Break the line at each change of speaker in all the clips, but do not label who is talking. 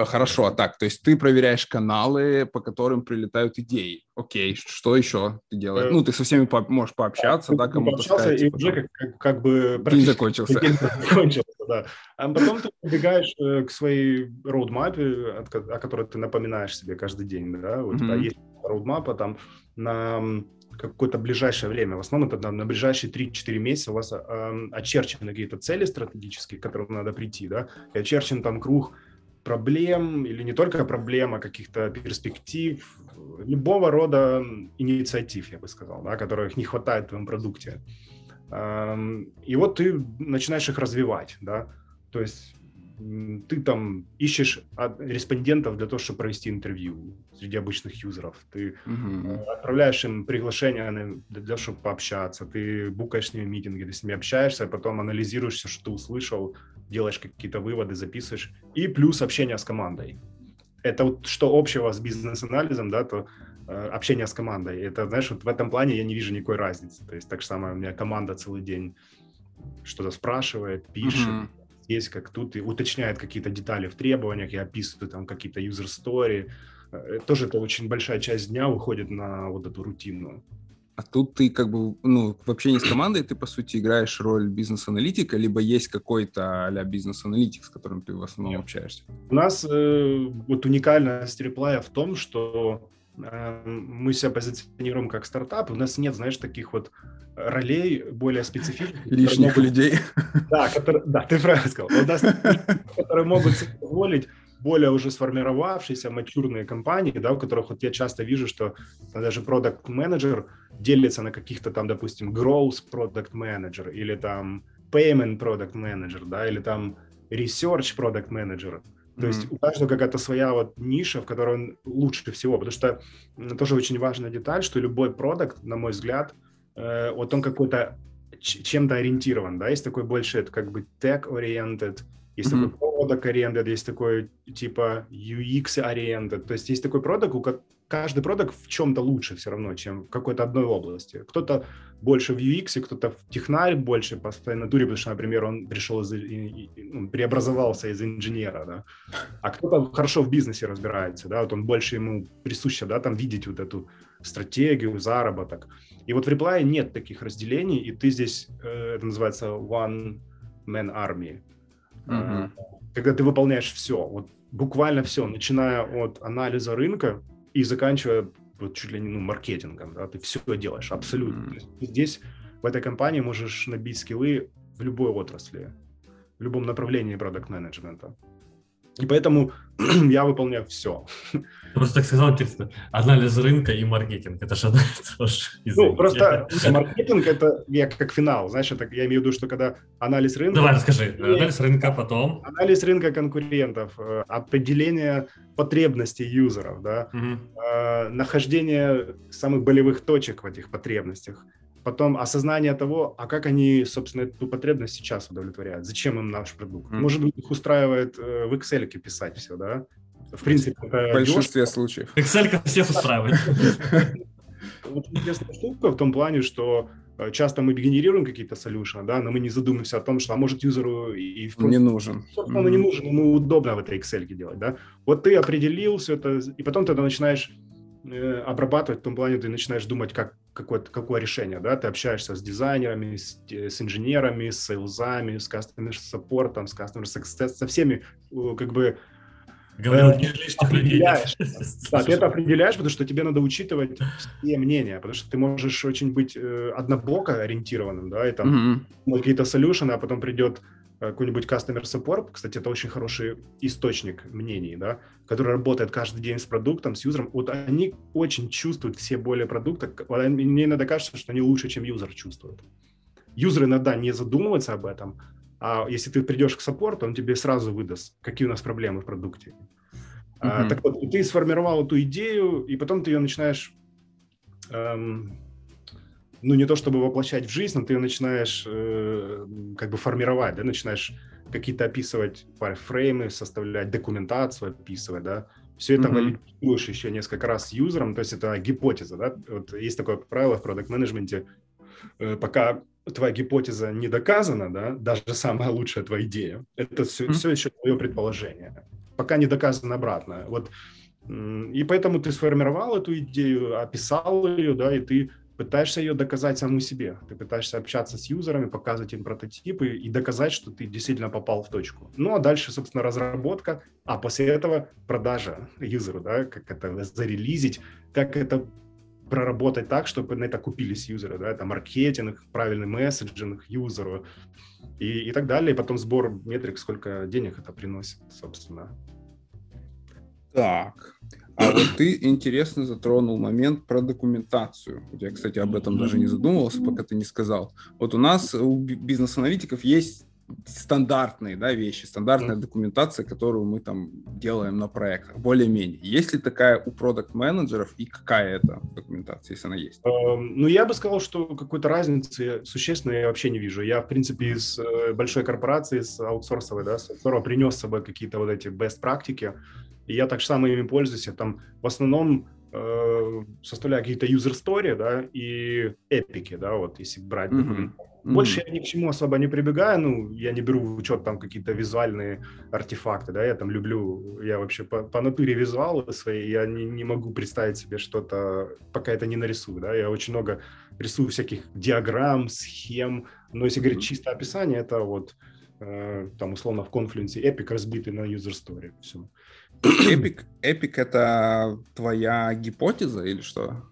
А, хорошо, а так, то есть ты проверяешь каналы, по которым прилетают идеи. Окей, что еще ты делаешь? Э, ну, ты со всеми по можешь пообщаться, да, кому-то
сказать. И типа, уже как, как, как бы...
День закончился.
День закончился, да. А потом ты прибегаешь э, к своей роудмапе, о которой ты напоминаешь себе каждый день, да, у тебя есть роудмапа там на какое-то ближайшее время, в основном это на, на ближайшие 3-4 месяца у вас э, очерчены какие-то цели стратегические, к которым надо прийти, да, и очерчен там круг проблем, или не только проблем, а каких-то перспектив, любого рода инициатив, я бы сказал, да, которых не хватает в твоем продукте. И вот ты начинаешь их развивать, да, то есть ты там ищешь респондентов для того, чтобы провести интервью среди обычных юзеров. Ты uh-huh. отправляешь им приглашения для того, чтобы пообщаться. Ты букаешь с ними митинги, ты с ними общаешься, а потом анализируешь все, что ты услышал, делаешь какие-то выводы, записываешь. И плюс общение с командой. Это вот что общего с бизнес-анализом, да, то э, общение с командой. Это, знаешь, вот в этом плане я не вижу никакой разницы. То есть так же самое, у меня команда целый день что-то спрашивает, пишет, uh-huh есть, как тут, и уточняет какие-то детали в требованиях, я описываю там какие-то user story. Э, тоже это очень большая часть дня уходит на вот эту рутину.
А тут ты как бы, ну, в общении с командой ты, по сути, играешь роль бизнес-аналитика, либо есть какой-то а бизнес-аналитик, с которым ты в основном Нет. общаешься?
У нас э, вот уникальность реплая в том, что э, мы себя позиционируем как стартап, у нас нет, знаешь, таких вот ролей более специфичных.
Лишних могут, людей.
Да, которые, да, ты правильно сказал. У нас, которые могут позволить более уже сформировавшиеся матюрные компании, да, у которых вот я часто вижу, что даже продукт менеджер делится на каких-то там, допустим, growth product manager или там payment product manager, да, или там research product manager. То mm-hmm. есть у каждого какая-то своя вот ниша, в которой он лучше всего, потому что тоже очень важная деталь, что любой продукт, на мой взгляд, э, вот он какой-то чем-то ориентирован, да, есть такой больше, это как бы tech-oriented, есть mm-hmm. такой product oriented, есть такой типа UX oriented, то есть есть такой продукт, у каждый продукт в чем-то лучше все равно, чем в какой-то одной области. Кто-то больше в UX, кто-то в технарь больше по своей натуре, потому что, например, он пришел из, ну, преобразовался из инженера, да, а кто-то хорошо в бизнесе разбирается, да, вот он больше ему присуще, да, там видеть вот эту стратегию, заработок. И вот в Reply нет таких разделений, и ты здесь, э, это называется one man army, Uh-huh. Когда ты выполняешь все, вот буквально все, начиная от анализа рынка и заканчивая вот чуть ли не ну, маркетингом, да, ты все делаешь абсолютно. Uh-huh. Здесь в этой компании можешь набить скиллы в любой отрасли, в любом направлении продукт-менеджмента. И поэтому я выполняю все.
Ты просто так сказал, типа, анализ рынка и маркетинг. Это же одно
и Ну, просто маркетинг это я как финал. Знаешь, это, я имею в виду, что когда анализ рынка...
Давай, расскажи. Анализ рынка потом.
Анализ рынка конкурентов, э, определение потребностей юзеров, да, угу. нахождение самых болевых точек в этих потребностях – потом осознание того, а как они, собственно, эту потребность сейчас удовлетворяют, зачем им наш продукт. Mm. Может быть, их устраивает э, в Excel писать все, да?
В принципе, это В большинстве дешево. случаев.
Excel всех устраивает.
Вот интересная штука в том плане, что э, часто мы генерируем какие-то солюшны, да, но мы не задумываемся о том, что, а может, юзеру и
в не нужен.
Собственно, mm-hmm. не нужен, ему удобно в этой Excel делать, да. Вот ты определил все это, и потом ты это начинаешь Э, обрабатывать в том плане, ты начинаешь думать, как, какое, какое решение, да, ты общаешься с дизайнерами, с, с инженерами, с сейлзами, с customer support, с customer success, со всеми, как бы,
Говорил, не определяешь.
Да, ты это определяешь, потому что тебе надо учитывать все мнения, потому что ты можешь очень быть э, однобоко ориентированным, да, и там mm-hmm. какие-то солюшены, а потом придет какой-нибудь customer support, кстати, это очень хороший источник мнений, да, который работает каждый день с продуктом, с юзером, вот они очень чувствуют все боли продукта, мне иногда кажется, что они лучше, чем юзер чувствует. Юзер иногда не задумывается об этом, а если ты придешь к саппорту, он тебе сразу выдаст, какие у нас проблемы в продукте. Uh-huh. А, так вот, ты сформировал эту идею, и потом ты ее начинаешь эм, ну, не то чтобы воплощать в жизнь, но ты начинаешь э, как бы формировать, да, начинаешь какие-то описывать фреймы, составлять документацию, описывать, да, все это mm-hmm. валидируешь еще несколько раз с юзером, то есть это гипотеза, да, вот есть такое правило в продукт-менеджменте, э, пока твоя гипотеза не доказана, да, даже самая лучшая твоя идея, это все, mm-hmm. все еще твое предположение. пока не доказано обратное. Вот, и поэтому ты сформировал эту идею, описал ее, да, и ты пытаешься ее доказать саму себе. Ты пытаешься общаться с юзерами, показывать им прототипы и доказать, что ты действительно попал в точку. Ну, а дальше, собственно, разработка, а после этого продажа юзеру, да, как это зарелизить, как это проработать так, чтобы на это купились юзеры, да, это маркетинг, правильный месседжинг юзеру и, и так далее, и потом сбор метрик, сколько денег это приносит, собственно.
Так, а вот ты интересно затронул момент про документацию. Я, кстати, об этом даже не задумывался, пока ты не сказал. Вот у нас у бизнес-аналитиков есть стандартные да, вещи, стандартная документация, которую мы там делаем на проектах, более-менее. Есть ли такая у продукт-менеджеров и какая это документация, если она есть?
Um, ну, я бы сказал, что какой-то разницы существенной я вообще не вижу. Я, в принципе, из э, большой корпорации, с аутсорсовой, да, с аутсорсовой принес с собой какие-то вот эти best практики, и я так же самое ими пользуюсь. Я там в основном э, составляю какие-то user story, да, и эпики, да, вот если брать mm-hmm. Больше mm-hmm. я ни к чему особо не прибегаю, ну, я не беру в учет там какие-то визуальные артефакты, да, я там люблю, я вообще по, по натуре визуалы свои, я не, не могу представить себе что-то, пока это не нарисую, да, я очень много рисую всяких диаграмм, схем, но если говорить чисто описание, это вот э, там условно в Confluence epic разбитый на user story, все.
Epic, epic это твоя гипотеза или что?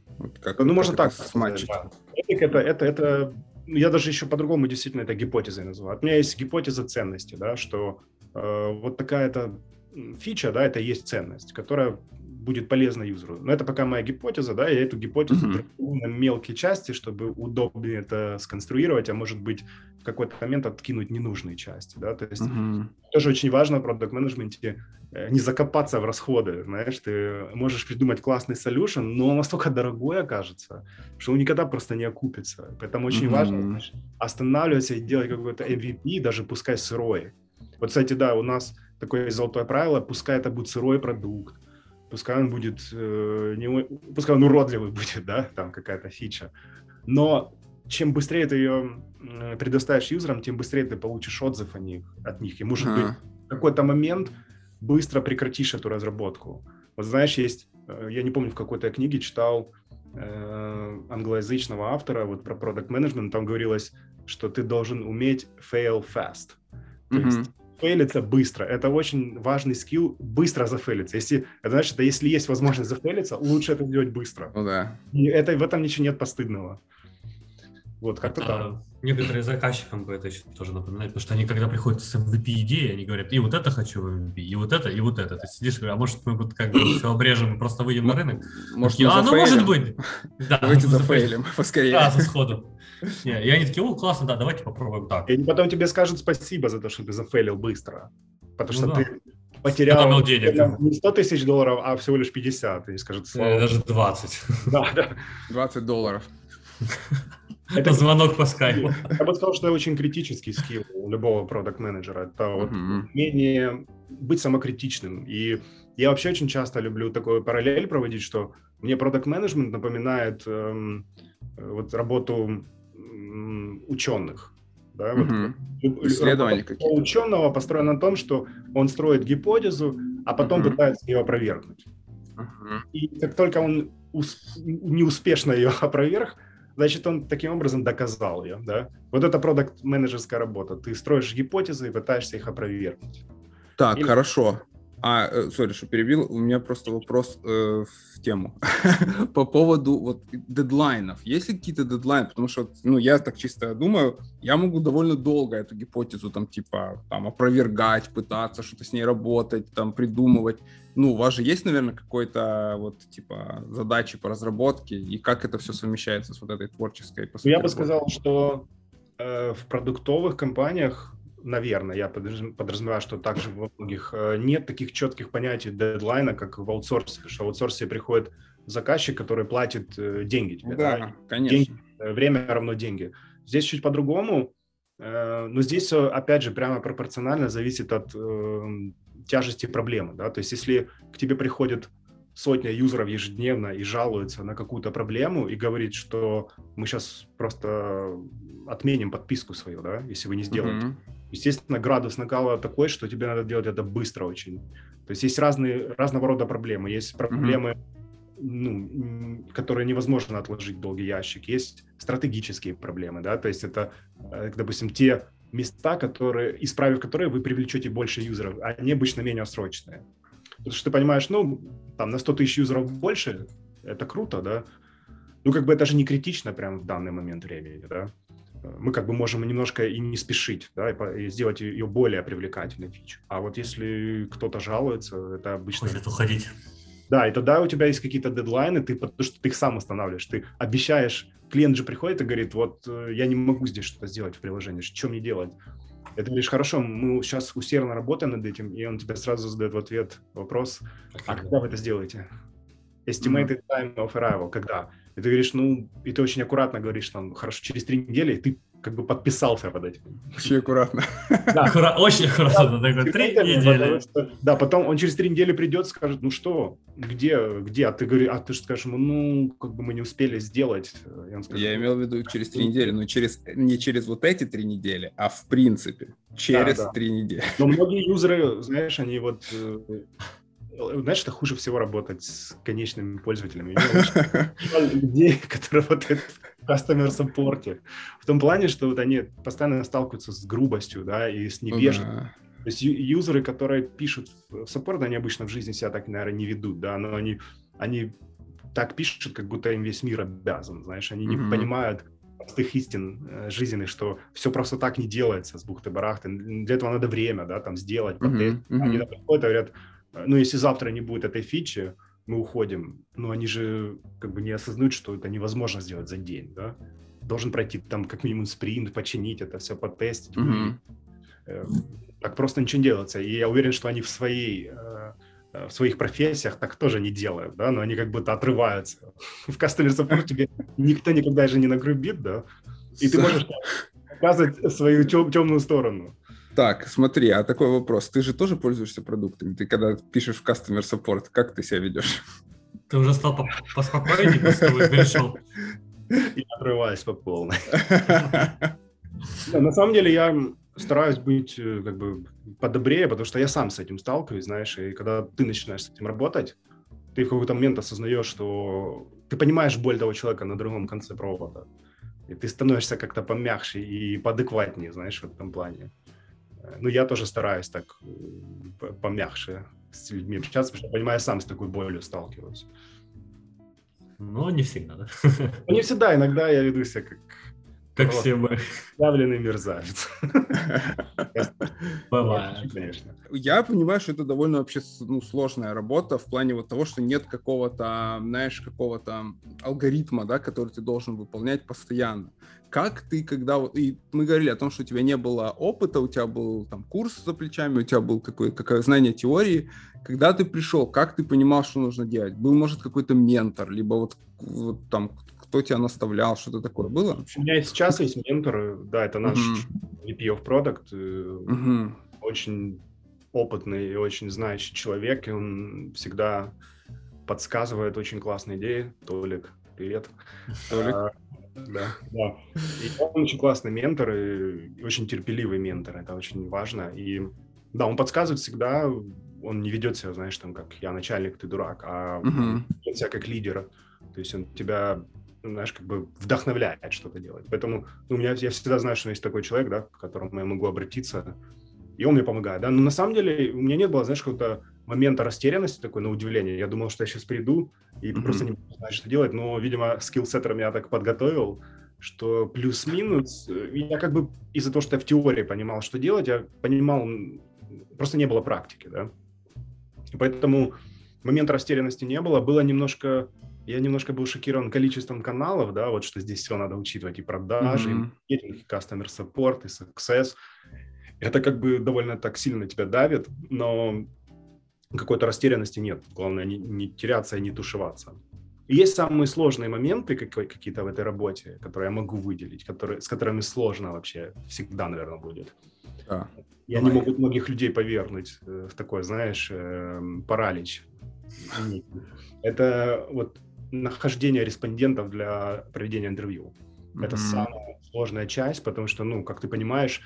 Как, ну, можно так смачить. Epic это, это, это, я даже еще по-другому действительно это гипотезой называю. У меня есть гипотеза ценности, да, что э, вот такая-то фича, да, это есть ценность, которая будет полезна юзеру. Но это пока моя гипотеза, да, я эту гипотезу mm-hmm. на мелкие части, чтобы удобнее это сконструировать, а может быть какой-то момент откинуть ненужные части, да, то есть mm-hmm. тоже очень важно в продукт-менеджменте э, не закопаться в расходы, знаешь, ты можешь придумать классный solution, но он настолько дорогой окажется, что он никогда просто не окупится, поэтому очень mm-hmm. важно знаешь, останавливаться и делать какой-то MVP, даже пускай сырой. Вот, кстати, да, у нас такое золотое правило, пускай это будет сырой продукт, пускай он будет, э, не, пускай он уродливый будет, да, там какая-то фича, но чем быстрее ты ее предоставишь юзерам, тем быстрее ты получишь отзыв о них, от них. И может uh-huh. быть в какой-то момент быстро прекратишь эту разработку. Вот знаешь, есть, э, я не помню, в какой-то книге читал э, англоязычного автора вот про продукт менеджмент там говорилось, что ты должен уметь fail fast. То uh-huh. есть фейлиться быстро. Это очень важный скилл быстро зафейлиться. Если, это значит, что если есть возможность зафейлиться, лучше это делать быстро.
Ну да.
И это, в этом ничего нет постыдного. Вот, как-то
так. Некоторые заказчикам бы это еще тоже напоминает, потому что они, когда приходят с MVP-идеей, они говорят, и вот это хочу в MVP, и вот это, и вот это. Ты сидишь а может мы вот как бы все обрежем и просто выйдем на рынок?
Может, а, ну может быть. Да, Давайте зафейлим поскорее.
Да, со сходу. Не, и они такие, о, классно, да, давайте попробуем так.
И потом тебе скажут спасибо за то, что ты зафейлил быстро. Потому что ну, да. ты потерял денег. не 100 тысяч долларов, а всего лишь 50. И скажут,
слава Даже 20.
Да, да.
20 долларов.
Это звонок по скайпу.
Я бы сказал, что это очень критический скилл у любого продукт-менеджера. Это вот умение быть самокритичным. И я вообще очень часто люблю такую параллель проводить, что мне продукт-менеджмент напоминает эм, вот работу ученых. Да, вот
Исследования какие-то.
ученого построено на том, что он строит гипотезу, а потом uh-huh. пытается ее опровергнуть. Uh-huh. И как только он ус- неуспешно ее опроверг, значит, он таким образом доказал ее. Да? Вот это продукт-менеджерская работа. Ты строишь гипотезы и пытаешься их опровергнуть.
Так, Или... хорошо. А, э, сори, что перебил, у меня просто вопрос э, в тему. По поводу вот дедлайнов. Есть ли какие-то дедлайны? Потому что, ну, я так чисто думаю, я могу довольно долго эту гипотезу там, типа, там, опровергать, пытаться что-то с ней работать, там, придумывать. Ну, у вас же есть, наверное, какой-то вот, типа, задачи по разработке, и как это все совмещается с вот этой творческой, по
сути, Я бы сказал, что э, в продуктовых компаниях наверное, я подразумеваю, что также во многих э, нет таких четких понятий дедлайна, как в аутсорсе, что в аутсорсе приходит заказчик, который платит э, деньги тебе.
Да, да? конечно. Деньги,
э, время равно деньги. Здесь чуть по-другому, но здесь, опять же, прямо пропорционально зависит от тяжести проблемы. Да? То есть если к тебе приходит сотня юзеров ежедневно и жалуются на какую-то проблему и говорит, что мы сейчас просто отменим подписку свою, да, если вы не сделаете. Mm-hmm естественно, градус накала такой, что тебе надо делать это быстро очень. То есть есть разные, разного рода проблемы. Есть проблемы, ну, которые невозможно отложить в долгий ящик. Есть стратегические проблемы, да, то есть это, э, допустим, те места, которые, исправив которые, вы привлечете больше юзеров, а они обычно менее срочные. Потому что ты понимаешь, ну, там на 100 тысяч юзеров больше, это круто, да, ну, как бы это же не критично прямо в данный момент времени, да. Мы как бы можем немножко и не спешить, да, и сделать ее более привлекательной фичу. А вот если кто-то жалуется, это обычно...
Хочет уходить.
Да, и тогда у тебя есть какие-то дедлайны, ты, потому что ты их сам устанавливаешь, ты обещаешь, клиент же приходит и говорит, вот э, я не могу здесь что-то сделать в приложении, что мне делать? И ты говоришь, хорошо, мы сейчас усердно работаем над этим, и он тебе сразу задает в ответ вопрос, а когда вы это сделаете? Estimated time of arrival, когда? И ты говоришь, ну, и ты очень аккуратно говоришь, там, хорошо, через три недели, и ты как бы подписался под этим.
Очень аккуратно.
Да. Аккура... Очень аккуратно. Да, такой, три недели.
Что, да, потом он через три недели придет, скажет, ну что, где, где? А ты говоришь, а ты же скажешь ему, ну, как бы мы не успели сделать.
Скажет, Я имел в виду через три недели, но через, не через вот эти три недели, а в принципе через да, да. три недели.
Но многие юзеры, знаешь, они вот э, знаешь, это хуже всего работать с конечными пользователями. людей, которые работают в customer support. В том плане, что вот они постоянно сталкиваются с грубостью, да, и с невежеством. Ну, да. То есть юзеры, которые пишут в саппорт, они обычно в жизни себя так, наверное, не ведут, да, но они, они так пишут, как будто им весь мир обязан, знаешь, они mm-hmm. не понимают простых истин э, жизненных, что все просто так не делается с бухты-барахты. Для этого надо время, да, там сделать, mm-hmm. Mm-hmm. Они приходят и говорят, ну, если завтра не будет этой фичи, мы уходим, но они же как бы не осознают, что это невозможно сделать за день, да? Должен пройти там как минимум спринт, починить это все, потестить. Mm-hmm. Так просто ничего не делается. И я уверен, что они в своей э, в своих профессиях так тоже не делают, да, но они как будто отрываются. В customer support тебе никто никогда же не нагрубит, да, и ты можешь показывать свою темную сторону.
Так, смотри, а такой вопрос. Ты же тоже пользуешься продуктами? Ты когда пишешь в Customer Support, как ты себя ведешь?
Ты уже стал поспокойнее после того, перешел?
Я отрываюсь по полной. На самом деле я стараюсь быть э, как бы подобрее, потому что я сам с этим сталкиваюсь, знаешь, и когда ты начинаешь с этим работать, ты в какой-то момент осознаешь, что ты понимаешь боль того человека на другом конце провода, и ты становишься как-то помягче и поадекватнее, знаешь, в этом плане. Ну, я тоже стараюсь так помягче с людьми общаться, потому что, понимаю, сам с такой болью сталкиваюсь.
Но не всегда, да?
Ну, не всегда, иногда я веду себя как
как все мы.
Явленный мерзавец.
Бывает.
Конечно. Я понимаю, что это довольно вообще ну, сложная работа в плане вот того, что нет какого-то, знаешь, какого-то алгоритма, да, который ты должен выполнять постоянно. Как ты, когда вот... И мы говорили о том, что у тебя не было опыта, у тебя был там курс за плечами, у тебя был какое какое знание теории. Когда ты пришел, как ты понимал, что нужно делать? Был, может, какой-то ментор, либо вот, вот там кто тебя наставлял, что-то такое было?
У меня сейчас есть ментор, да, это наш uh-huh. VP of Product, uh-huh. очень опытный и очень знающий человек, и он всегда подсказывает очень классные идеи. Толик, привет.
Толик. А,
да, да. И он очень классный ментор и очень терпеливый ментор, это очень важно. И да, он подсказывает всегда, он не ведет себя, знаешь, там, как я начальник, ты дурак, а uh-huh. ведет себя как лидер. То есть он тебя знаешь, как бы вдохновляет что-то делать. Поэтому ну, у меня, я всегда знаю, что есть такой человек, да, к которому я могу обратиться, и он мне помогает, да. Но на самом деле у меня не было, знаешь, какого-то момента растерянности такой, на удивление. Я думал, что я сейчас приду и mm-hmm. просто не знаю, что делать, но, видимо, скилл-сеттер меня так подготовил, что плюс-минус, я как бы из-за того, что я в теории понимал, что делать, я понимал, просто не было практики, да. И поэтому момента растерянности не было, было немножко я немножко был шокирован количеством каналов, да, вот что здесь все надо учитывать, и продажи, mm-hmm. и маркетинг, и customer support, и success. Это как бы довольно так сильно тебя давит, но какой-то растерянности нет. Главное не, не теряться и не тушеваться. И есть самые сложные моменты какие-то в этой работе, которые я могу выделить, которые, с которыми сложно вообще всегда, наверное, будет. Да. И Давай. они могут многих людей повернуть э, в такой, знаешь, эм, паралич. Это вот нахождение респондентов для проведения интервью. Mm-hmm. Это самая сложная часть, потому что, ну, как ты понимаешь,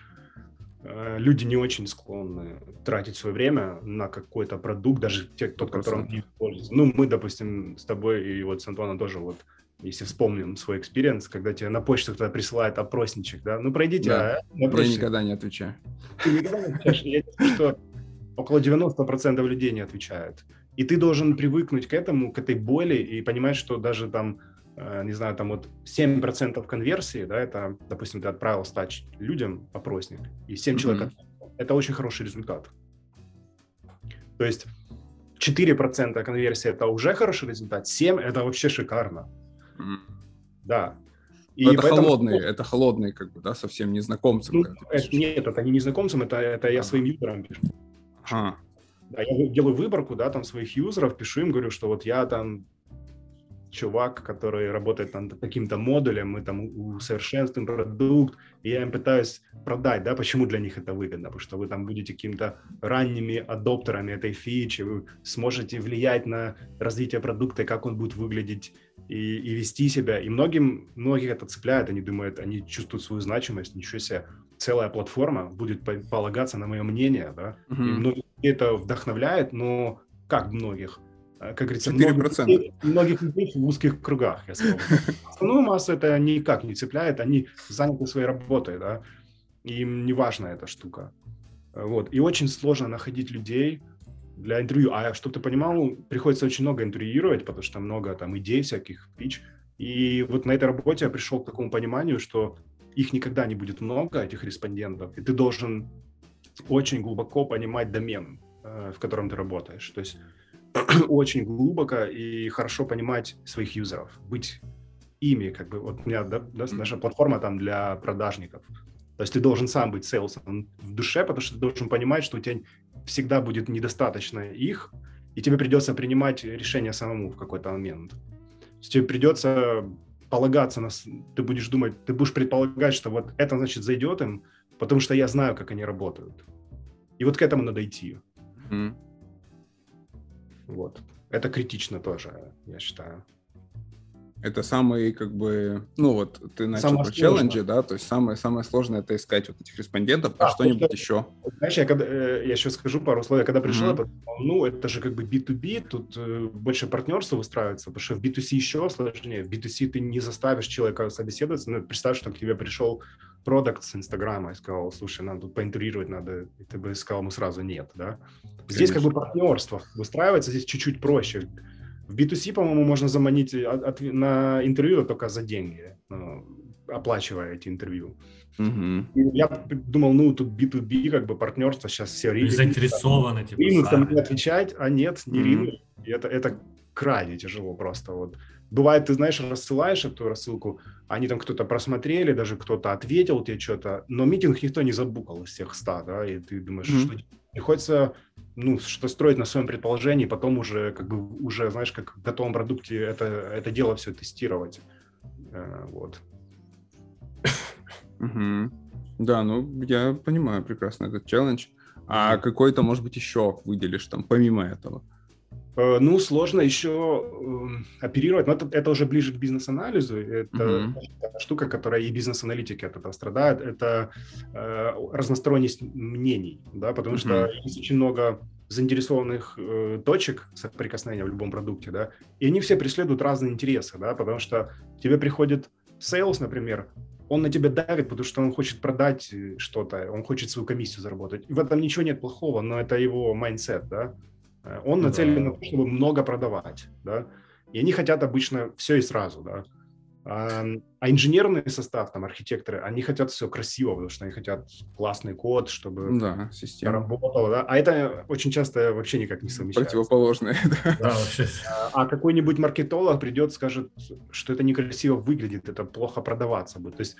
э, люди не очень склонны тратить свое время на какой-то продукт, даже те, тот, которым не пользуются. Ну, мы, допустим, с тобой и вот с Антоном тоже вот если вспомним свой experience, когда тебе на почту кто-то присылает опросничек, да, ну пройдите,
да.
а,
Я никогда не отвечаю.
Ты никогда не отвечаешь. Я что около 90% людей не отвечают. И ты должен привыкнуть к этому, к этой боли и понимать, что даже там, э, не знаю, там вот 7% конверсии, да, это, допустим, ты отправил 100 людям опросник, и 7 mm-hmm. человек. Это очень хороший результат. То есть 4% конверсии – это уже хороший результат, 7% – это вообще шикарно. Mm-hmm. Да.
И это поэтому... холодные, это холодные, как бы, да, совсем незнакомцам.
Ну, это, нет, это не незнакомцам, это, это я своим юзерам пишу. Ага. Да, я делаю выборку, да, там своих юзеров, пишу им, говорю, что вот я там чувак, который работает над каким-то модулем, мы там усовершенствуем продукт, и я им пытаюсь продать, да, почему для них это выгодно, потому что вы там будете какими-то ранними адоптерами этой фичи, вы сможете влиять на развитие продукта, как он будет выглядеть и, и вести себя, и многим, многих это цепляет, они думают, они чувствуют свою значимость, ничего себе, целая платформа будет полагаться на мое мнение, да, mm-hmm. и это вдохновляет, но как многих? Как говорится, 4%. Многих, многих людей в узких кругах, я сказал. Основную массу это никак не цепляет, они заняты своей работой, да, им не важна эта штука. Вот. И очень сложно находить людей для интервью. А чтобы ты понимал, приходится очень много интервьюировать, потому что много там идей всяких, пич. И вот на этой работе я пришел к такому пониманию, что их никогда не будет много, этих респондентов, и ты должен очень глубоко понимать домен, э, в котором ты работаешь. То есть очень глубоко и хорошо понимать своих юзеров, быть ими, как бы, вот у меня да, да, наша платформа там для продажников. То есть ты должен сам быть сейлсом в душе, потому что ты должен понимать, что у тебя всегда будет недостаточно их, и тебе придется принимать решение самому в какой-то момент. То есть тебе придется полагаться на... Ты будешь думать, ты будешь предполагать, что вот это, значит, зайдет им, потому что я знаю, как они работают. И вот к этому надо идти. Mm. Вот. Это критично тоже, я считаю.
Это самый, как бы, ну вот ты начал самое про челленджи, да, то есть самое, самое сложное это искать вот этих респондентов, а, а что-нибудь это, еще.
Знаешь, я, когда, э, я еще скажу пару слов, я когда пришел, mm-hmm. я подумал, ну это же как бы B2B, тут э, больше партнерства выстраивается, потому что в B2C еще сложнее, в B2C ты не заставишь человека собеседоваться, ну представь, что к тебе пришел продукт с Инстаграма и сказал, слушай, нам тут поинтервьюировать надо, и ты бы сказал ему сразу нет, да. Здесь Конечно. как бы партнерство выстраивается, здесь чуть-чуть проще в B2C, по-моему, можно заманить от, от, на интервью только за деньги, ну, оплачивая эти интервью. Угу. Я думал, ну, тут B2B, как бы партнерство, сейчас все
ринут. Заинтересованы, типа,
ринут там не отвечать, а нет, не угу. ринут. Это, это крайне тяжело просто. Вот. Бывает, ты, знаешь, рассылаешь эту рассылку, они там кто-то просмотрели, даже кто-то ответил тебе что-то, но митинг никто не забукал из всех ста, да, и ты думаешь, mm что приходится ну, что строить на своем предположении, потом уже, как бы, уже, знаешь, как в готовом продукте это, это дело все тестировать. Э, вот.
Угу. Да, ну, я понимаю прекрасно этот челлендж. А какой-то, может быть, еще выделишь там, помимо этого?
Э, ну, сложно еще э, оперировать, но это, это уже ближе к бизнес-анализу. Это uh-huh. штука, которая и бизнес-аналитики от этого страдают. Это э, разносторонность мнений, да, потому uh-huh. что есть очень много заинтересованных э, точек соприкосновения в любом продукте, да, и они все преследуют разные интересы, да, потому что тебе приходит sales, например, он на тебя давит, потому что он хочет продать э, что-то, он хочет свою комиссию заработать. И в этом ничего нет плохого, но это его mindset, да. Э, он ну нацелен да. на то, чтобы много продавать, да, и они хотят обычно все и сразу, да. А, а инженерный состав, там, архитекторы, они хотят все красиво, потому что они хотят классный код, чтобы
да, система.
работала, да. А это очень часто вообще никак не совмещается.
Противоположное, да. да
вообще. А, а какой-нибудь маркетолог придет, скажет, что это некрасиво выглядит, это плохо продаваться будет. То есть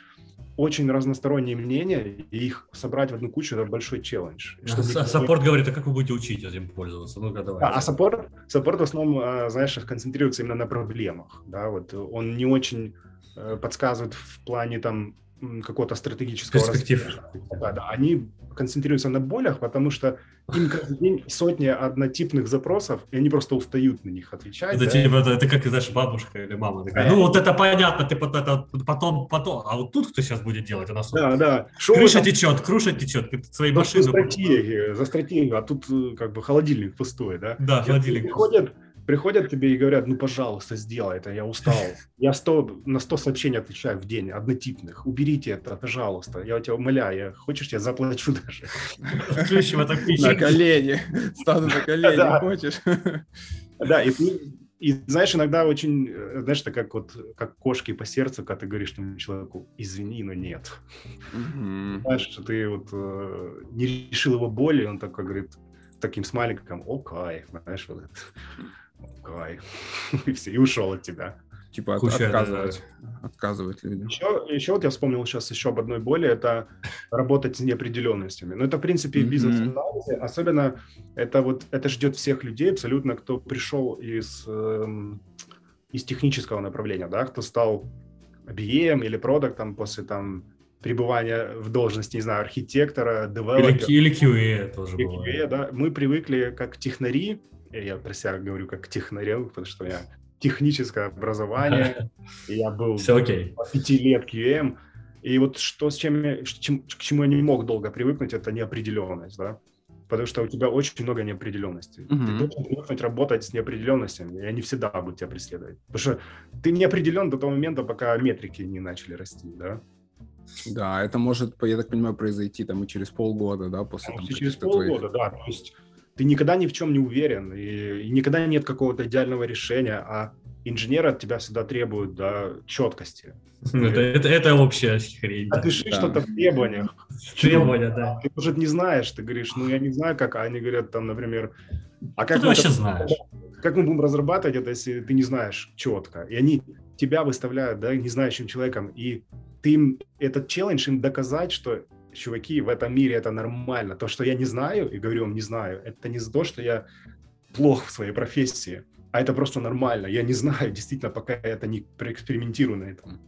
очень разносторонние мнения, и их собрать в одну кучу – это большой челлендж.
А support говорит, а как вы будете учить этим пользоваться? Ну-ка,
давай. А, а support, support в основном, а, знаешь, концентрируется именно на проблемах. Да? Вот он не очень э, подсказывает в плане там какого-то стратегического
Перспектив.
Да, да, они концентрируются на болях, потому что им каждый день сотни однотипных запросов, и они просто устают на них отвечать.
Это,
да.
типа, это, это как, знаешь, бабушка или мама такая, ну вот это понятно, ты вот это потом, потом, а вот тут кто сейчас будет делать? У нас
Да, да. Шо
крыша
там
течет, крыша течет, ты своей
за
машины...
стратегию, за стратегию, а тут э, как бы холодильник пустой, да?
Да,
И
холодильник.
Приходят, приходят тебе и говорят, ну, пожалуйста, сделай это, я устал. Я 100, на 100 сообщений отвечаю в день, однотипных. Уберите это, пожалуйста. Я тебя умоляю, я, хочешь, я заплачу даже.
Включим это
На колени. Стану на колени,
Да.
хочешь?
Да, и ты, и знаешь, иногда очень, э, знаешь, это как вот, как кошки по сердцу, когда ты говоришь тому человеку, извини, но нет.
Мгм.
Знаешь, что ты вот э, не решил его боли, он такой говорит, таким смайликом, о, кайф, знаешь, вот это. Кайф. И все, и ушел от тебя.
Типа от-
Куча,
отказывать. Отказывать людям.
Еще, еще вот я вспомнил сейчас еще об одной боли, это работать с неопределенностями. Ну, это, в принципе, и
Мгм.
бизнес-анализе. Особенно это вот, это ждет всех людей абсолютно, кто пришел из, эм, из технического направления, да, кто стал BM или продуктом после там пребывания в должности, не знаю, архитектора,
Или,
девелопера.
или QA тоже
И
бывает.
QA, да, мы привыкли как технари, я про себя говорю как технарел, потому что я техническое образование, я был
Все окей.
пяти лет QM. И вот что с чем, чем- к чему я не мог долго привыкнуть, это неопределенность, да. Потому что у тебя очень много неопределенности.
Мгм.
Ты должен привыкнуть работать с неопределенностями, и они всегда будут тебя преследовать. Потому что ты не определен до того момента, пока метрики не начали расти, да.
Да, это может, я так понимаю, произойти там и через полгода, да, после там,
через
каких-то твоих-
полгода, да. То есть ты никогда ни в чем не уверен, и, и никогда нет какого-то идеального решения, а инженеры от тебя всегда требуют да, четкости.
Это, это, это общая хрень. да.
Опиши
Да.
что-то в требованиях.
Требования, да.
Ты, может, не знаешь, ты говоришь, ну, я не знаю, как, а они говорят, там, например, а как
ты
мы,
вообще
это-
знаешь?
как мы будем разрабатывать это, если ты не знаешь четко? И они тебя выставляют, да, незнающим человеком, и ты им этот челлендж им доказать, что, чуваки, в этом мире это нормально. То, что я не знаю, и говорю вам не знаю, это не за то, что я плох в своей профессии, а это просто нормально. Я не знаю, действительно, пока я это не проэкспериментирую на этом.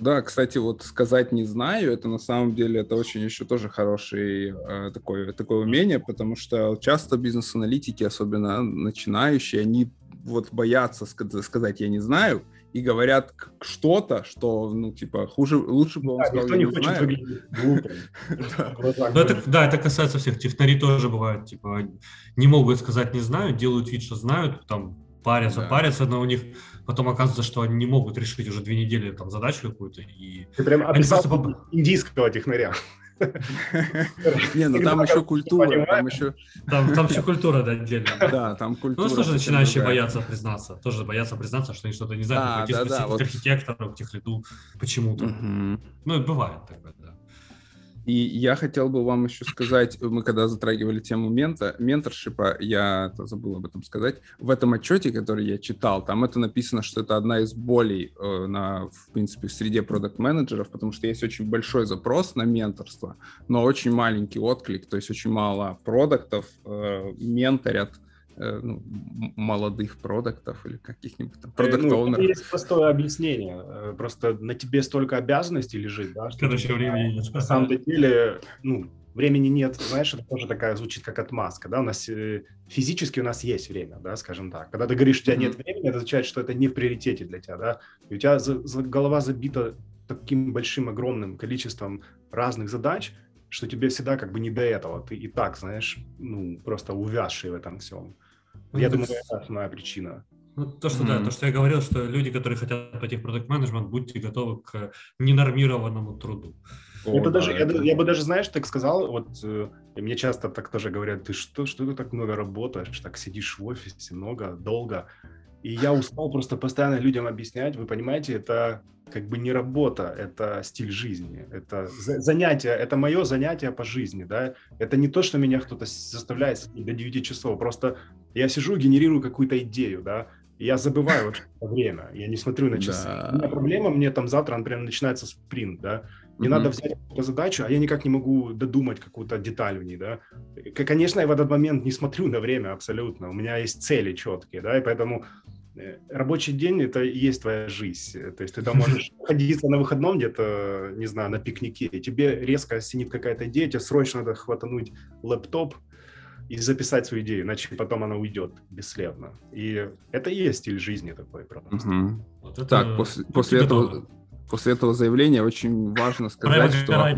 Да, кстати, вот сказать не знаю, это на самом деле это очень еще тоже хороший э, такое, такое умение, потому что часто бизнес-аналитики, особенно начинающие, они вот боятся ска- сказать я не знаю и говорят что-то, что, ну, типа, хуже, лучше бы он
Да,
сказал,
никто
«Я
не
не
хочет
знаю».
выглядеть глупым.
Да.
Это, касается всех. Технари тоже бывают, типа, не могут сказать не знаю, делают вид, что знают, там, парятся,
Да.
парятся, но у них потом оказывается, что они не могут решить уже две недели там задачу какую-то, и
Ты прям описал
просто
индийского технаря.
Не, ну там еще культура, там еще,
там, еще культура да, отдельная.
да, там
Ну,
культура.
у нас тоже начинающие боятся признаться, тоже боятся признаться, что они что-то не знают, пойти спросить к архитектору, к техлиду, почему-то. Ну, и бывает такое.
И я хотел бы вам еще сказать, мы когда затрагивали тему мента, менторшипа, я забыл об этом сказать, в этом отчете, который я читал, там это написано, что это одна из болей э, на, в принципе, в среде продукт-менеджеров, потому что есть очень большой запрос на менторство, но очень маленький отклик, то есть очень мало продуктов э, менторят э, ну, м- молодых продуктов или каких-нибудь там
Э,
продукт
ну, это есть простое объяснение. Э, Просто на тебе столько обязанностей лежит, да, что
Короче, времени нет.
на самом деле, ну, времени нет, знаешь, это тоже такая звучит как отмазка, да, у нас э, физически у нас есть время, да, скажем так. Когда ты говоришь, у тебя нет времени, это означает, что это не в приоритете для тебя, да, и у тебя за- за- голова забита таким большим, огромным количеством разных задач, что тебе всегда как бы не до этого, ты и так, знаешь, ну, просто увязший в этом всем.
Ну,
Я думаю, это основная причина.
Ну, то, что да,
Мгм.
то, что я говорил, что люди, которые хотят пойти в продукт менеджмент будьте готовы к ненормированному труду.
О,
это
да,
даже, я,
это-
я бы даже, знаешь, так сказал, вот э, мне часто так тоже говорят, ты что, что ты так много работаешь, так сидишь в офисе много, долго. И я устал просто постоянно людям объяснять, вы понимаете, это как бы не работа, это стиль жизни, это за- занятие, это мое занятие по жизни, да, это не то, что меня кто-то заставляет до 9 часов, просто я сижу, генерирую какую-то идею, да, и я забываю это время, я не смотрю на часы.
Да.
У меня проблема, мне там завтра, например, начинается спринт, да, мне
Мгм.
надо взять какую-то задачу, а я никак не могу додумать какую-то деталь в ней, да. Конечно, я в этот момент не смотрю на время абсолютно. У меня есть цели четкие, да, и поэтому э, рабочий день это и есть твоя жизнь. То есть ты там можешь находиться на выходном где-то, не знаю, на пикнике, и тебе резко осенит какая-то идея, тебе срочно надо хватануть лэптоп и записать свою идею, иначе потом она уйдет бесследно. И это и есть стиль жизни такой просто.
Угу. Вот это... Так, после, после этого после этого заявления очень важно сказать, что,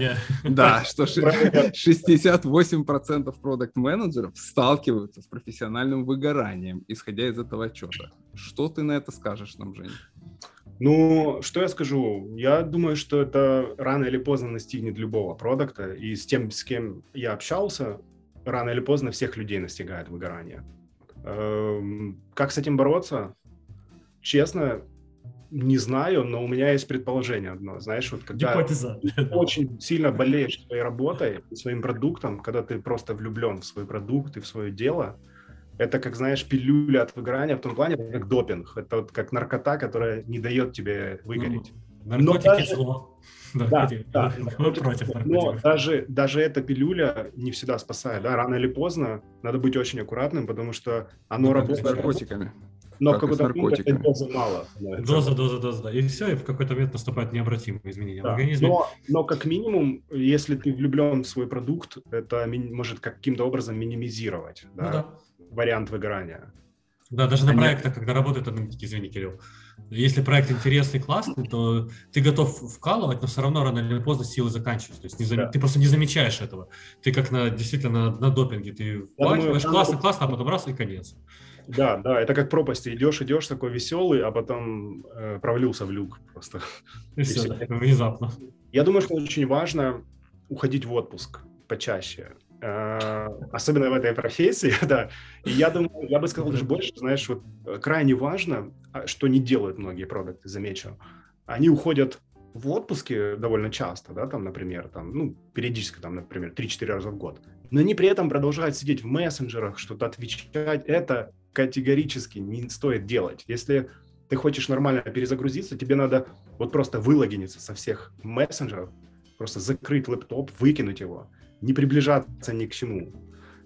да, что 68% продукт-менеджеров сталкиваются с профессиональным выгоранием, исходя из этого отчета. Что ты на это скажешь нам, Женя?
Ну, что я скажу? Я думаю, что это рано или поздно настигнет любого продукта, и с тем, с кем я общался, рано или поздно всех людей настигает выгорание. Эм, как с этим бороться? Честно, не знаю, но у меня есть предположение одно. Знаешь, вот когда
Гипотеза.
очень сильно болеешь своей работой, своим продуктом, когда ты просто влюблен в свой продукт и в свое дело, это как, знаешь, пилюля от выгорания в том плане, как допинг. Это вот как наркота, которая не дает тебе выгореть.
Ну, наркотики даже... зло.
Да, да. Мы против Но даже, даже эта пилюля не всегда спасает. Да? Рано или поздно надо быть очень аккуратным, потому что оно
ну,
работает...
С наркотиками
но как какой-то момент дозы мало.
Доза, доза, доза, да. И все, и в какой-то момент наступают необратимые изменения да. в организме.
Но, но как минимум, если ты влюблен в свой продукт, это может каким-то образом минимизировать да, ну, да. вариант выгорания.
Да, даже на проектах, когда работают аналитики, извини, Кирилл, если проект интересный, классный, то ты готов вкалывать, но все равно рано или поздно силы заканчиваются. То есть не зам... да. ты просто не замечаешь этого. Ты как на действительно на, на допинге. Ты вкалываешь, классно, классно, а потом раз и конец.
Да, да, это как пропасть. идешь, идешь такой веселый, а потом э, провалился в люк просто.
И все, внезапно.
Я думаю, что очень важно уходить в отпуск почаще. Э, особенно в этой профессии, да. И я думаю, я бы сказал даже больше, знаешь, вот э, крайне важно, а, что не делают многие продукты, замечу. Они уходят в отпуске довольно часто, да, там, например, там, ну, периодически, там, например, 3-4 раза в год. Но они при этом продолжают сидеть в мессенджерах, что-то отвечать. Это категорически не стоит делать. Если ты хочешь нормально перезагрузиться, тебе надо вот просто вылогиниться со всех мессенджеров, просто закрыть лэптоп, выкинуть его, не приближаться ни к чему.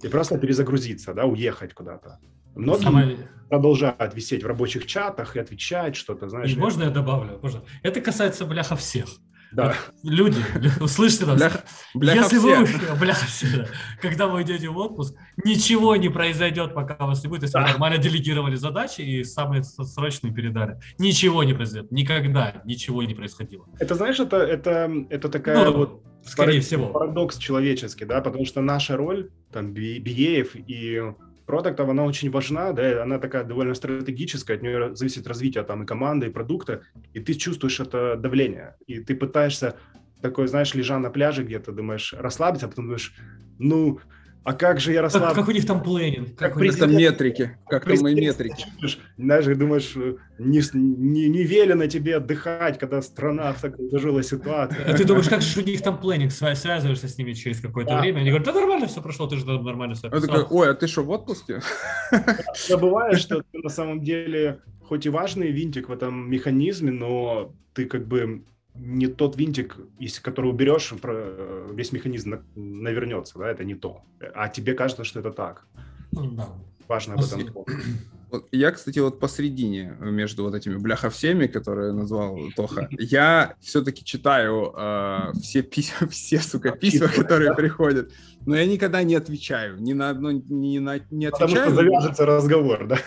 И просто перезагрузиться, да, уехать куда-то. Многие Самое... продолжают висеть в рабочих чатах и отвечать что-то, знаешь. И
можно я добавлю? Можно. Это касается, бляха, всех. Да. люди, услышьте нас. Бляха, бляха Если все. вы, бляха все, когда вы идете в отпуск, ничего не произойдет, пока вас не будет, если да. вы нормально делегировали задачи и самые срочные передали. Ничего не произойдет. Никогда ничего не происходило.
Это, знаешь, это, это, это такая ну, вот
скорее всего.
парадокс человеческий, да, потому что наша роль, там, биеев и продуктов, она очень важна, да, она такая довольно стратегическая, от нее зависит развитие там и команды, и продукта, и ты чувствуешь это давление, и ты пытаешься такой, знаешь, лежа на пляже где-то, думаешь, расслабиться, а потом думаешь, ну, а как же я расслаблен?
Как, как у них там плейнинг?
Как, как у них там метрики? Как там мои метрики?
Знаешь, думаешь, не, не, не велено тебе отдыхать, когда страна в такой тяжелой ситуации.
А ты думаешь, как же у них там плейнинг? Связываешься с ними через какое-то да. время, они говорят, да нормально все прошло, ты же нормально все
описал. Ой, а ты что, в отпуске?
Забываешь, что ты на самом деле хоть и важный винтик в этом механизме, но ты как бы не тот винтик, из который уберешь, э, весь механизм навернется, да, это не то. А тебе кажется, что это так.
Ну да.
Важно об этом
Я, кстати, вот посредине между вот этими бляха всеми, которые назвал Тоха, я все-таки читаю э, все письма, все, сука, письма, которые приходят, но я никогда не отвечаю, ни на одно не, на, не отвечаю.
Потому что завяжется разговор, да?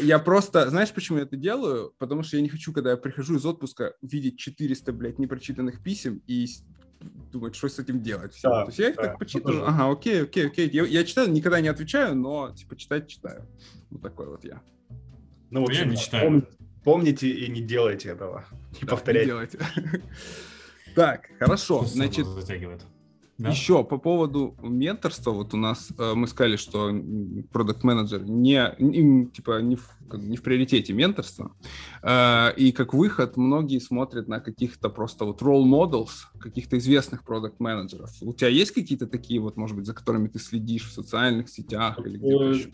Я просто, знаешь, почему я это делаю? Потому что я не хочу, когда я прихожу из отпуска, видеть 400, блядь, непрочитанных писем и думать, что с этим делать. Все. Да, То есть я их да, так почитаю. Ага, окей, окей, окей. Я, я читаю, никогда не отвечаю, но типа читать читаю. Вот такой вот я.
Ну, в общем, я не читаю. Пом- помните и не делайте этого. Не да, повторяйте. Не делайте.
Так, хорошо. Значит, затягивает. Да? Еще по поводу менторства, вот у нас э, мы сказали, что продукт менеджер не, типа не в, не в приоритете менторства, э, и как выход многие смотрят на каких-то просто вот role models каких-то известных продукт менеджеров. У тебя есть какие-то такие вот, может быть, за которыми ты следишь в социальных сетях или где-то еще?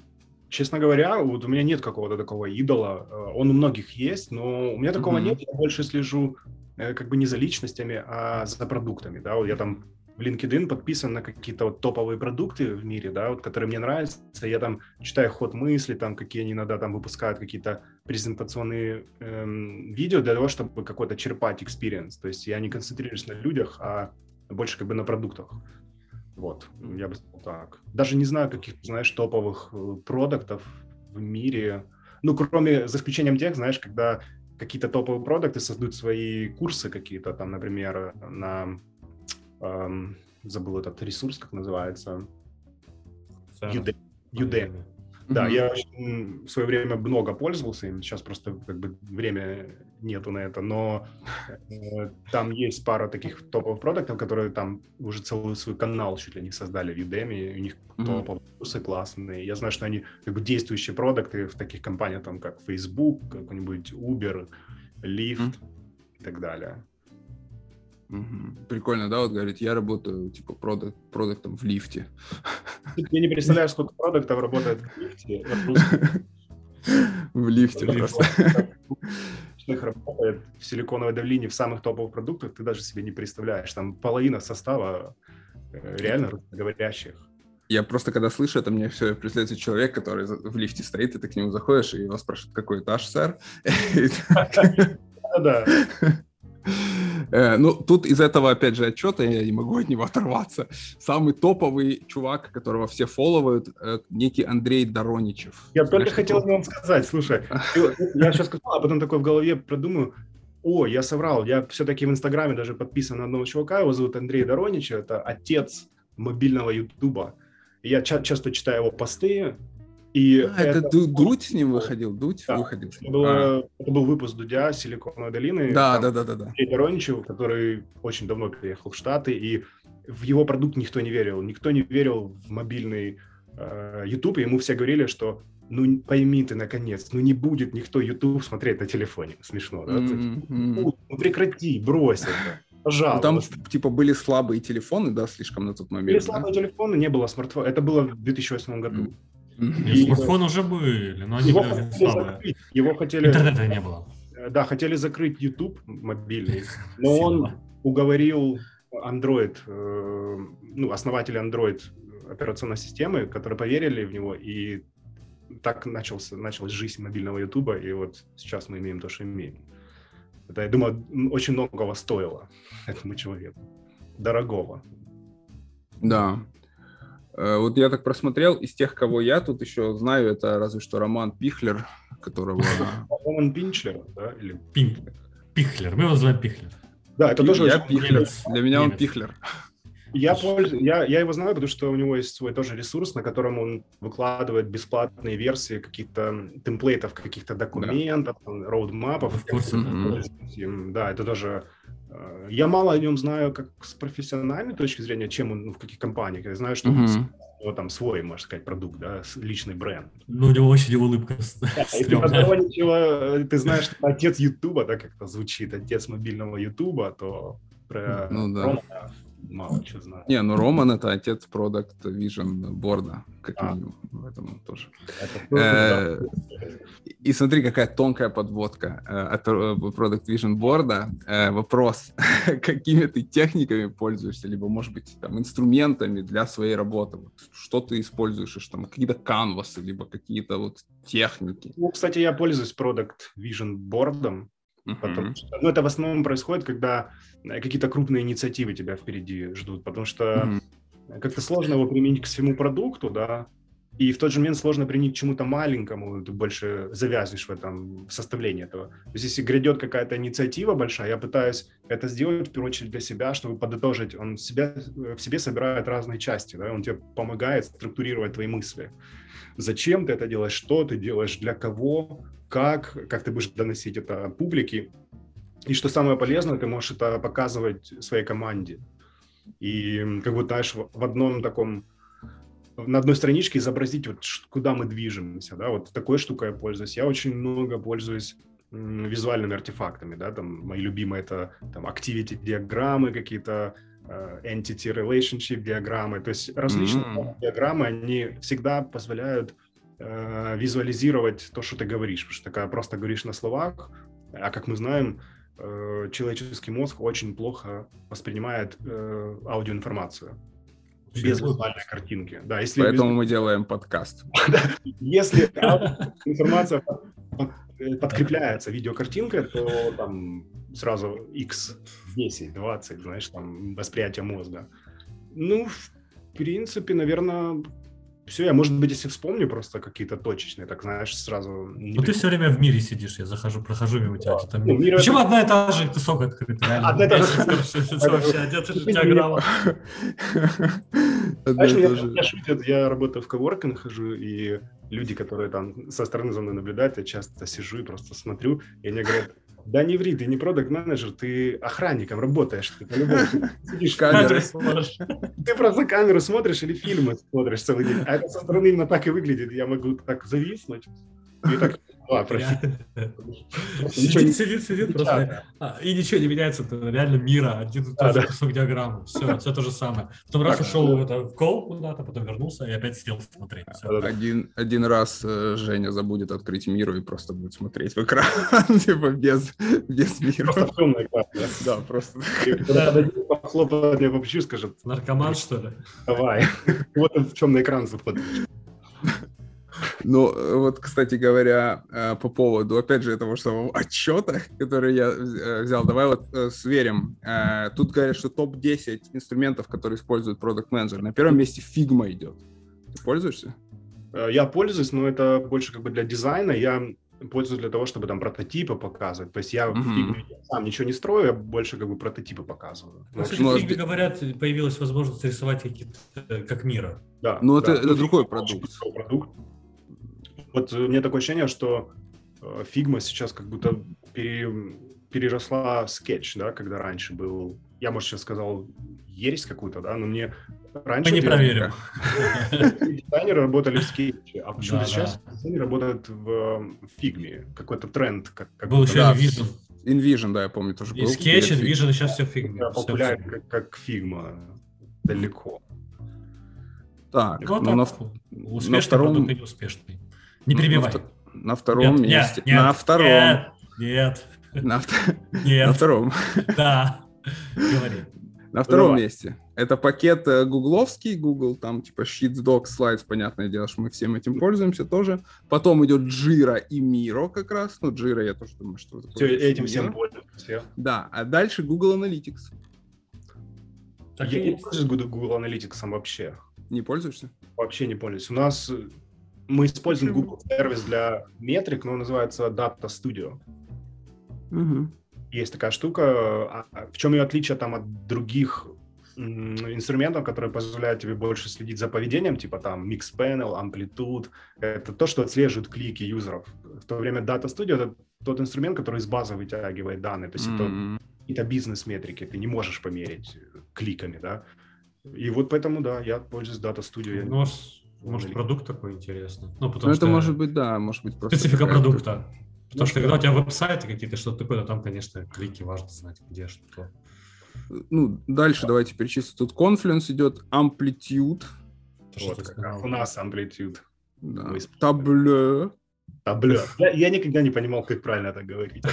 Честно говоря, вот у меня нет какого-то такого идола. Э, он у многих есть, но у меня такого mm-hmm. нет. Я больше слежу как бы не за личностями, а за продуктами. Да, вот я там в LinkedIn подписан на какие-то вот топовые продукты в мире, да, вот, которые мне нравятся. Я там читаю ход мысли, там, какие они иногда там выпускают какие-то презентационные эм, видео для того, чтобы какой-то черпать experience. То есть я не концентрируюсь на людях, а больше как бы на продуктах. Вот, я бы сказал так. Даже не знаю каких знаешь, топовых э, продуктов в мире. Ну, кроме, за исключением тех, знаешь, когда какие-то топовые продукты создают свои курсы какие-то, там, например, на... Эм, забыл этот ресурс, как называется. Udemy. Udemy. Да, mm-hmm. я в свое время много пользовался им, сейчас просто как бы время нету на это, но э, там есть пара таких топовых продуктов, которые там уже целый свой канал чуть ли не создали в Udemy, у них mm-hmm. топовые курсы классные. Я знаю, что они как бы действующие продукты в таких компаниях, там как Facebook, какой-нибудь Uber, Lyft mm-hmm. и так далее.
Угу. Прикольно, да, вот говорит, я работаю типа продукт, продуктом в лифте.
Ты не представляешь, сколько продуктов работает в лифте.
В лифте просто.
Их работает в силиконовой долине в самых топовых продуктах, ты даже себе не представляешь. Там половина состава э, реально русскоговорящих.
Я просто, когда слышу это, мне все представляется человек, который в лифте стоит, и ты к нему заходишь, и его спрашивают, какой этаж, сэр? Да. Э, ну, тут из этого, опять же, отчета я не могу от него оторваться. Самый топовый чувак, которого все фолловают, э, некий Андрей Дороничев.
Я только хотел нем сказать, слушай, я сейчас сказал, а потом такой в голове продумаю, о, я соврал, я все-таки в Инстаграме даже подписан на одного чувака, его зовут Андрей Дороничев, это отец мобильного Ютуба. Я часто читаю его посты,
и а, это, это Дудь с ним выходил? Дудь
да,
выходил?
Это, было, а. это был выпуск Дудя «Силиконовой долины».
Да, да, да, да. да.
Роничев, который очень давно переехал в Штаты, и в его продукт никто не верил. Никто не верил в мобильный э, YouTube, и ему все говорили, что ну пойми ты, наконец, ну не будет никто YouTube смотреть на телефоне. Смешно, да? Mm-hmm. Ну, ну прекрати, брось это. Пожалуйста.
Ну, там, типа, были слабые телефоны, да, слишком на тот момент. Были
да? слабые телефоны, не было смартфона. Это было в 2008 году. Mm-hmm.
И смартфоны уже были, но они его были
хотели слабые. Закрыть, его хотели...
Интернета не было.
Да, хотели закрыть YouTube мобильный, но он уговорил Android, э, ну, основателя Android операционной системы, которые поверили в него, и так начался, началась жизнь мобильного YouTube, и вот сейчас мы имеем то, что имеем. Это, я думаю, очень многого стоило этому человеку. Дорогого.
Да. Э, вот я так просмотрел, из тех, кого я тут еще знаю, это разве что Роман Пихлер, которого...
Роман Пинчлер, да? Или...
Пихлер, мы его называем Пихлер.
Да, это тоже... Я Пихлер, для меня он Пихлер.
Я, пользуюсь, я, я его знаю, потому что у него есть свой тоже ресурс, на котором он выкладывает бесплатные версии каких-то темплейтов, каких-то документов, да. роудмапов. Курсе. Да, это тоже я мало о нем знаю как с профессиональной точки зрения, чем он ну, в каких компаниях. Я знаю, что uh-huh. у него там свой, можно сказать, продукт, да, личный бренд.
Ну, у него очень улыбка. Да,
и ты, ничего, э, ты знаешь, что отец Ютуба, да, как это звучит, отец мобильного Ютуба, то про ну, да. Рома мало что знаю.
Не, ну Роман это отец Product Vision борда, как а. минимум, в этом тоже. Э, и смотри, какая тонкая подводка э, от э, Product Vision борда. Вопрос, какими ты техниками пользуешься, либо, может быть, там, инструментами для своей работы? Что ты используешь? Там, какие-то канвасы, либо какие-то вот техники?
Ну, кстати, я пользуюсь Product Vision бордом, Uh-huh. Потому что, ну, это в основном происходит, когда э, какие-то крупные инициативы тебя впереди ждут, потому что uh-huh. как-то сложно его применить к всему продукту, да, и в тот же момент сложно применить к чему-то маленькому, ты больше завязнешь в этом в составлении этого. То есть если грядет какая-то инициатива большая, я пытаюсь это сделать в первую очередь для себя, чтобы подытожить. Он себя, в себе собирает разные части, да, он тебе помогает структурировать твои мысли. Зачем ты это делаешь, что ты делаешь, для кого, как, как ты будешь доносить это публике. И что самое полезное, ты можешь это показывать своей команде. И как бы, знаешь, в одном таком на одной страничке изобразить, вот куда мы движемся, да, вот такой штукой я пользуюсь. Я очень много пользуюсь визуальными артефактами, да, там мои любимые это там activity диаграммы какие-то, uh, entity relationship диаграммы, то есть различные mm-hmm. диаграммы, они всегда позволяют э, визуализировать то, что ты говоришь, потому что ты просто говоришь на словах, а как мы знаем, э, человеческий мозг очень плохо воспринимает э, аудиоинформацию без визуальной картинки.
Да, если Поэтому без... мы делаем подкаст.
Если информация э, подкрепляется видеокартинкой, то там сразу x 10, 20, знаешь, там восприятие мозга. Ну, в принципе, наверное, все, я, может быть, если вспомню просто какие-то точечные, так знаешь, сразу...
Ну, ты все время в мире сидишь, я захожу, прохожу мимо тебя. Да. Ну, мир Почему это... одна и та же тусовка открыта? Одна и та же.
диаграмма. Я работаю в коворкинг, хожу, и люди, которые там со стороны за мной наблюдают, я часто сижу и просто смотрю, и они говорят, да не ври, ты не продукт менеджер ты охранником работаешь. Ты по-любому сидишь камеры смотришь. Ты просто камеру смотришь или фильмы смотришь целый день. А это со стороны именно так и выглядит. Я могу так зависнуть и так а,
Сидит, сидит, сидит просто. А, и ничего не меняется. Это реально мира. Один и тот же кусок диаграммы. Все, все то же самое. Потом раз ушел в кол куда-то, потом вернулся и опять сидел смотреть.
Один, один раз э, Женя забудет открыть миру и просто будет смотреть в экран. Типа без, без мира. Просто в темный экран. Да, просто.
Похлопает мне по плечу, скажет.
Наркоман, что ли?
Давай. Вот он в темный экран заходит.
Ну, вот, кстати говоря, э, по поводу, опять же, этого самого отчета, который я э, взял, давай вот э, сверим. Тут говорят, что топ-10 инструментов, которые использует продукт менеджер На первом месте Figma идет. Ты пользуешься?
Я пользуюсь, но это больше как бы для дизайна. Я пользуюсь для того, чтобы там прототипы показывать. То есть я mm-hmm. в Figma сам ничего не строю, я больше как бы прототипы показываю.
Ну, кстати, в Figma, говорят, появилась возможность рисовать какие-то как мира.
Да. Но да. это, это другой продукт.
продукт. Вот у меня такое ощущение, что Фигма э, сейчас как будто пере, переросла скетч, да, когда раньше был, я, может, сейчас сказал ересь какую-то, да, но мне раньше...
Мы не проверим.
Дизайнеры работали в скетче, а почему сейчас дизайнеры работают в Figma? Какой-то тренд.
Был еще
InVision. InVision, да, я помню, тоже
был. И Sketch, InVision, сейчас все в Figma.
Популярен, как, Figma, далеко.
Так,
ну, ну на, успешный на втором... продукт и неуспешный. Не перебивай.
На, на втором нет, месте. Нет, на втором. Нет.
Нет.
На, нет. на втором.
Да. Говори.
На втором Давай. месте. Это пакет э, гугловский, Google, там типа Sheets, Docs, Slides, понятное дело, что мы всем этим пользуемся тоже. Потом идет Jira и Miro как раз. Ну, Jira я тоже думаю, что...
Все, этим всем пользуемся.
Да, а дальше Google Analytics.
Так я не пользуюсь Google Analytics вообще.
Не пользуешься?
Вообще не пользуюсь. У нас мы используем Google сервис для метрик, но он называется Data Studio. Угу. Есть такая штука. А, а в чем ее отличие там от других инструментов, которые позволяют тебе больше следить за поведением, типа там Mixpanel, Amplitude, это то, что отслеживает клики юзеров. В то время Data Studio — это тот инструмент, который из базы вытягивает данные, то есть mm-hmm. это какие-то бизнес-метрики, ты не можешь померить кликами, да. И вот поэтому, да, я пользуюсь Data Studio.
Ну, может, продукт такой интересный.
Ну, потому ну, что... это может быть, да, может быть
просто... Специфика продукта. Потому что когда у тебя веб-сайты какие-то, что-то такое, то там, конечно, клики важно знать, где что.
Ну, дальше давайте перечислим. Тут Confluence идет, Amplitude.
Вот, как у нас Amplitude.
Да. Tableau.
Tableau. Я, я никогда не понимал, как правильно это говорить.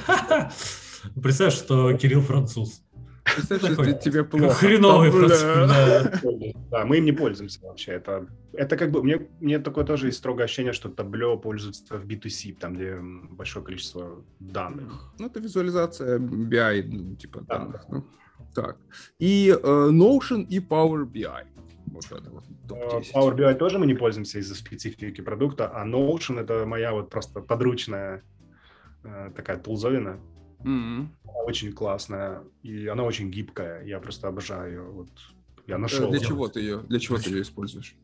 Представь, что Кирилл француз.
Представь, что тебе плохо.
Хреновый.
Да, мы им не пользуемся вообще. Это, это как бы, мне, мне такое тоже есть строгое ощущение, что табло пользуется в B2C, там, где большое количество данных.
Ну, это визуализация BI, ну, типа да. данных. Ну, так. И uh, Notion и Power BI.
Вот это вот uh, Power BI тоже мы не пользуемся из-за специфики продукта, а Notion это моя вот просто подручная uh, такая тулзовина. Mm-hmm. Она очень классная, и она очень гибкая. Я просто обожаю ее. Вот я нашел.
Для чего ты ее, для чего ты ее используешь?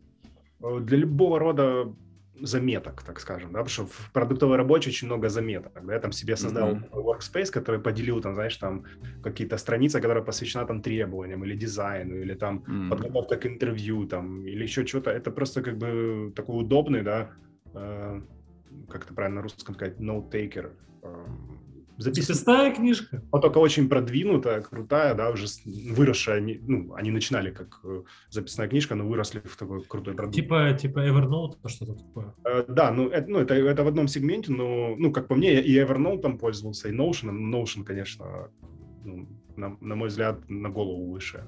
Э, для любого рода заметок, так скажем, да, потому что в продуктовой рабочей очень много заметок. Да, я там себе создал mm-hmm. workspace, который поделил, там, знаешь, там какие-то страницы, которые посвящена там требованиям или дизайну, или там mm-hmm. подготовка к интервью, там, или еще что-то. Это просто как бы такой удобный, да, э, как это правильно на русском сказать, note-taker, э,
Записная книжка.
Но только очень продвинутая, крутая, да, уже выросшая. Они, ну, они начинали как э, записная книжка, но выросли в такой крутой продукт.
Типа, типа Evernote, что-то такое.
Э, да, ну, это, ну это, это в одном сегменте, но, ну, как по мне, и Evernote там пользовался, и Notion. Notion, конечно, ну, на, на мой взгляд, на голову выше.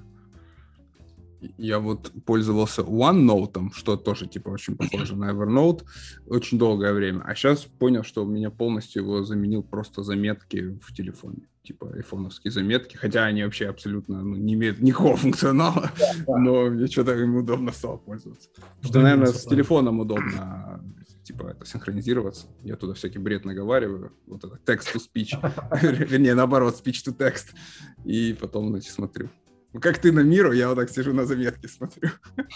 Я вот пользовался OneNote, что тоже типа очень похоже на Evernote, очень долгое время. А сейчас понял, что у меня полностью его заменил просто заметки в телефоне. Типа айфоновские заметки, хотя они вообще абсолютно ну, не имеют никакого функционала, но мне что-то им удобно стало пользоваться. Потому что, наверное, с телефоном удобно типа это синхронизироваться. Я туда всякий бред наговариваю, вот это text to speech, вернее, наоборот, speech to text, и потом, значит, смотрю. Как ты на миру, я вот так сижу на заметке смотрю.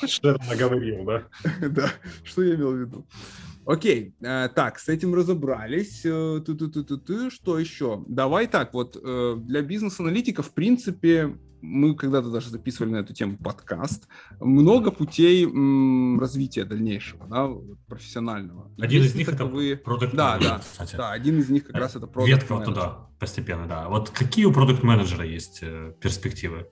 Что я наговорил, да?
Да, что я имел в виду. Окей, э, так, с этим разобрались. Э, -ту -ту -ту -ту. Что еще? Давай так, вот э, для бизнес-аналитика, в принципе, мы когда-то даже записывали на эту тему подкаст. Много путей м, развития дальнейшего, да, профессионального.
Один Есть из них это продукт
да, да, кстати. Да, один из них как раз это
продукт Ветка вот туда постепенно, да. Вот какие у продукт-менеджера есть перспективы?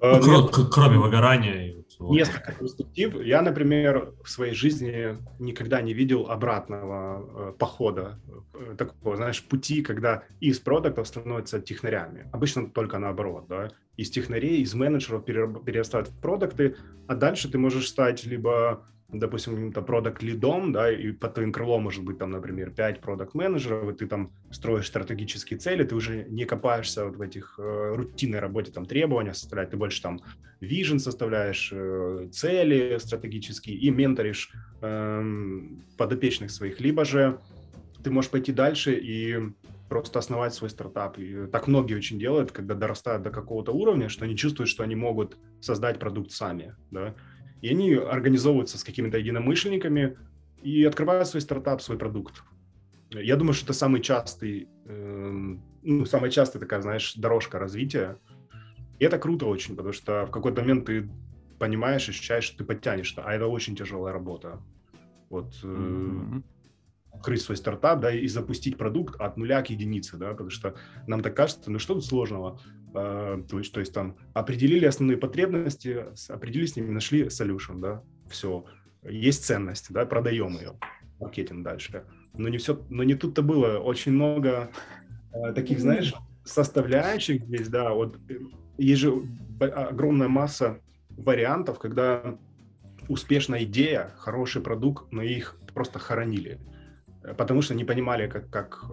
Ну, ну, кроме выгорания.
Несколько перспектив. Я, например, в своей жизни никогда не видел обратного э, похода, э, такого, знаешь, пути, когда из продуктов становятся технарями. Обычно только наоборот, да. Из технарей, из менеджеров перерастают в продукты, а дальше ты можешь стать либо допустим, каким-то продукт лидом, да, и под твоим крылом может быть там, например, 5 продукт менеджеров и ты там строишь стратегические цели, ты уже не копаешься вот в этих э, рутинной работе, там требования составлять, ты больше там вижен составляешь, э, цели стратегические и менторишь э, подопечных своих, либо же ты можешь пойти дальше и просто основать свой стартап. И так многие очень делают, когда дорастают до какого-то уровня, что они чувствуют, что они могут создать продукт сами, да, и они организовываются с какими-то единомышленниками и открывают свой стартап, свой продукт. Я думаю, что это самый частый, э, ну, самая частая такая, знаешь, дорожка развития. И это круто очень, потому что в какой-то момент ты понимаешь, ощущаешь, что ты подтянешься, а это очень тяжелая работа. Вот mm-hmm. Открыть свой стартап, да, и запустить продукт от нуля к единице, да, потому что нам так кажется, ну что тут сложного? А, то есть, то есть там определили основные потребности, определили с ними, нашли solution, да, все. Есть ценность, да, продаем ее, маркетинг дальше. Но не все, но не тут-то было. Очень много э, таких, знаешь, составляющих здесь, да, вот э, есть же огромная масса вариантов, когда успешная идея, хороший продукт, но их просто хоронили потому что не понимали, как, как,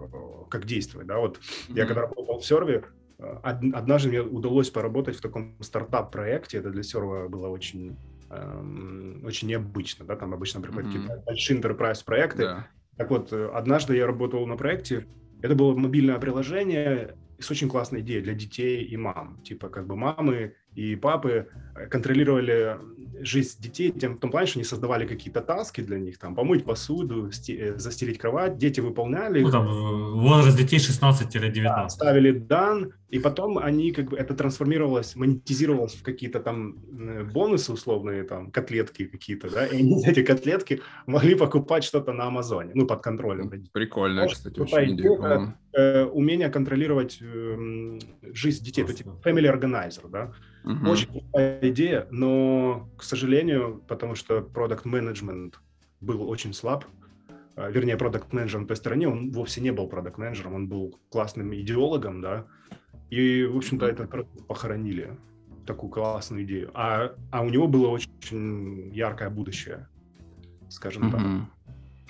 как действовать. Да? Вот mm-hmm. я когда работал в серве, Однажды мне удалось поработать в таком стартап-проекте, это для сервера было очень, эм, очень необычно, да, там обычно приходят mm-hmm. какие-то большие enterprise проекты. Да. Так вот, э, однажды я работал на проекте, это было мобильное приложение с очень классной идеей для детей и мам. Типа, как бы мамы и папы э, контролировали жизнь детей тем, в том плане, что они создавали какие-то таски для них, там, помыть посуду, сти, э, застелить кровать, дети выполняли.
Ну, там, возраст детей 16-19. Да,
ставили дан, и потом они, как бы, это трансформировалось, монетизировалось в какие-то там э, бонусы условные, там, котлетки какие-то, да, и они эти котлетки могли покупать что-то на Амазоне, ну, под контролем.
Прикольно, Может, кстати, очень идея.
Э, умение контролировать э, жизнь детей, это типа family organizer, да, Угу. Очень крутая идея, но, к сожалению, потому что продукт менеджмент был очень слаб, а, вернее, продукт менеджер на той стороне, он вовсе не был продукт менеджером он был классным идеологом, да, и, в общем-то, этот продукт похоронили, такую классную идею. А, а у него было очень яркое будущее, скажем так.